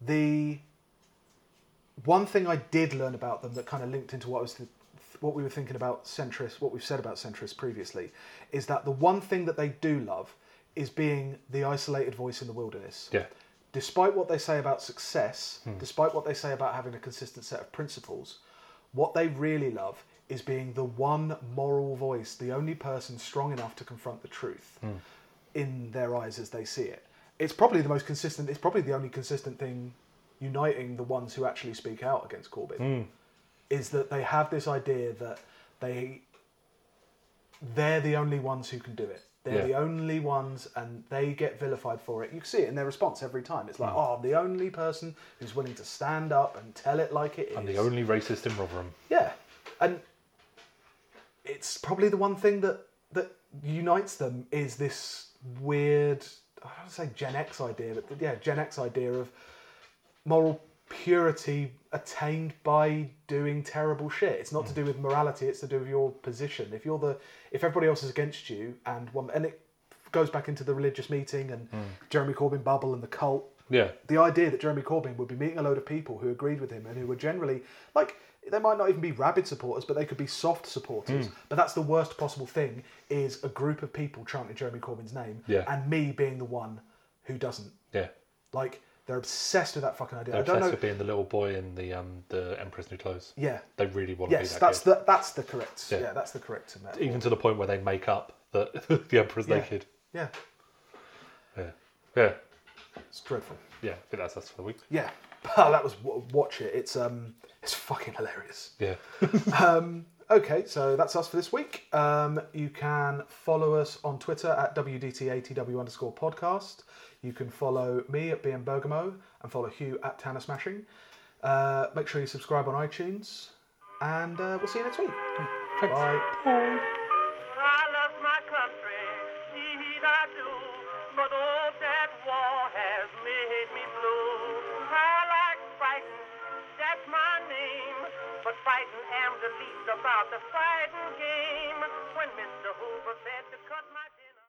the one thing I did learn about them that kind of linked into what I was th- what we were thinking about centrists, what we've said about centrists previously, is that the one thing that they do love is being the isolated voice in the wilderness. yeah, Despite what they say about success, Hmm. despite what they say about having a consistent set of principles, what they really love is being the one moral voice, the only person strong enough to confront the truth Hmm. in their eyes as they see it. It's probably the most consistent, it's probably the only consistent thing uniting the ones who actually speak out against Corbyn Hmm. is that they have this idea that they they're the only ones who can do it. They're Yeah. the only ones, and they get vilified for it. You can see it in their response every time. It's like, Hmm. oh, I'm the only person who's willing to stand up and tell it like it is. I'm the only racist in Rotherham. Yeah, and it's probably the one thing that that unites them is this weird, I don't say Gen X idea, but yeah, Gen X idea of moral purity attained by doing terrible shit. It's not to hmm. do with morality; it's to do with your position. If you're the, if everybody else is against you, and one, and it goes back into the religious meeting and hmm. Jeremy Corbyn bubble and the cult Yeah, the idea that Jeremy Corbyn would be meeting a load of people who agreed with him and who were generally like they might not even be rabid supporters, but they could be soft supporters. Hmm. But that's the worst possible thing: is a group of people chanting Jeremy Corbyn's name, Yeah. and me being the one who doesn't. yeah. Like they're obsessed with that fucking idea. They're I don't obsessed know. with being the little boy in the um the Emperor's New Clothes. Yeah. They really want to Yes, be that that's kid. the that's the correct. Yeah, Yeah. that's the correct metaphor. Even to the point where they make up that the Emperor's Yeah. naked. Yeah, Yeah, yeah, it's dreadful. yeah. I think that's us for the week. Yeah, that was watch it. It's um, it's fucking hilarious. Yeah, Um, okay, so that's us for this week. Um, you can follow us on Twitter at WDTATW underscore podcast. You can follow me at BM Bergamo and follow Hugh at Tanner Smashing. Uh, make sure you subscribe on iTunes, and uh, we'll see you next week. Thanks. Bye. I about the fighting game when Mr. Hoover fed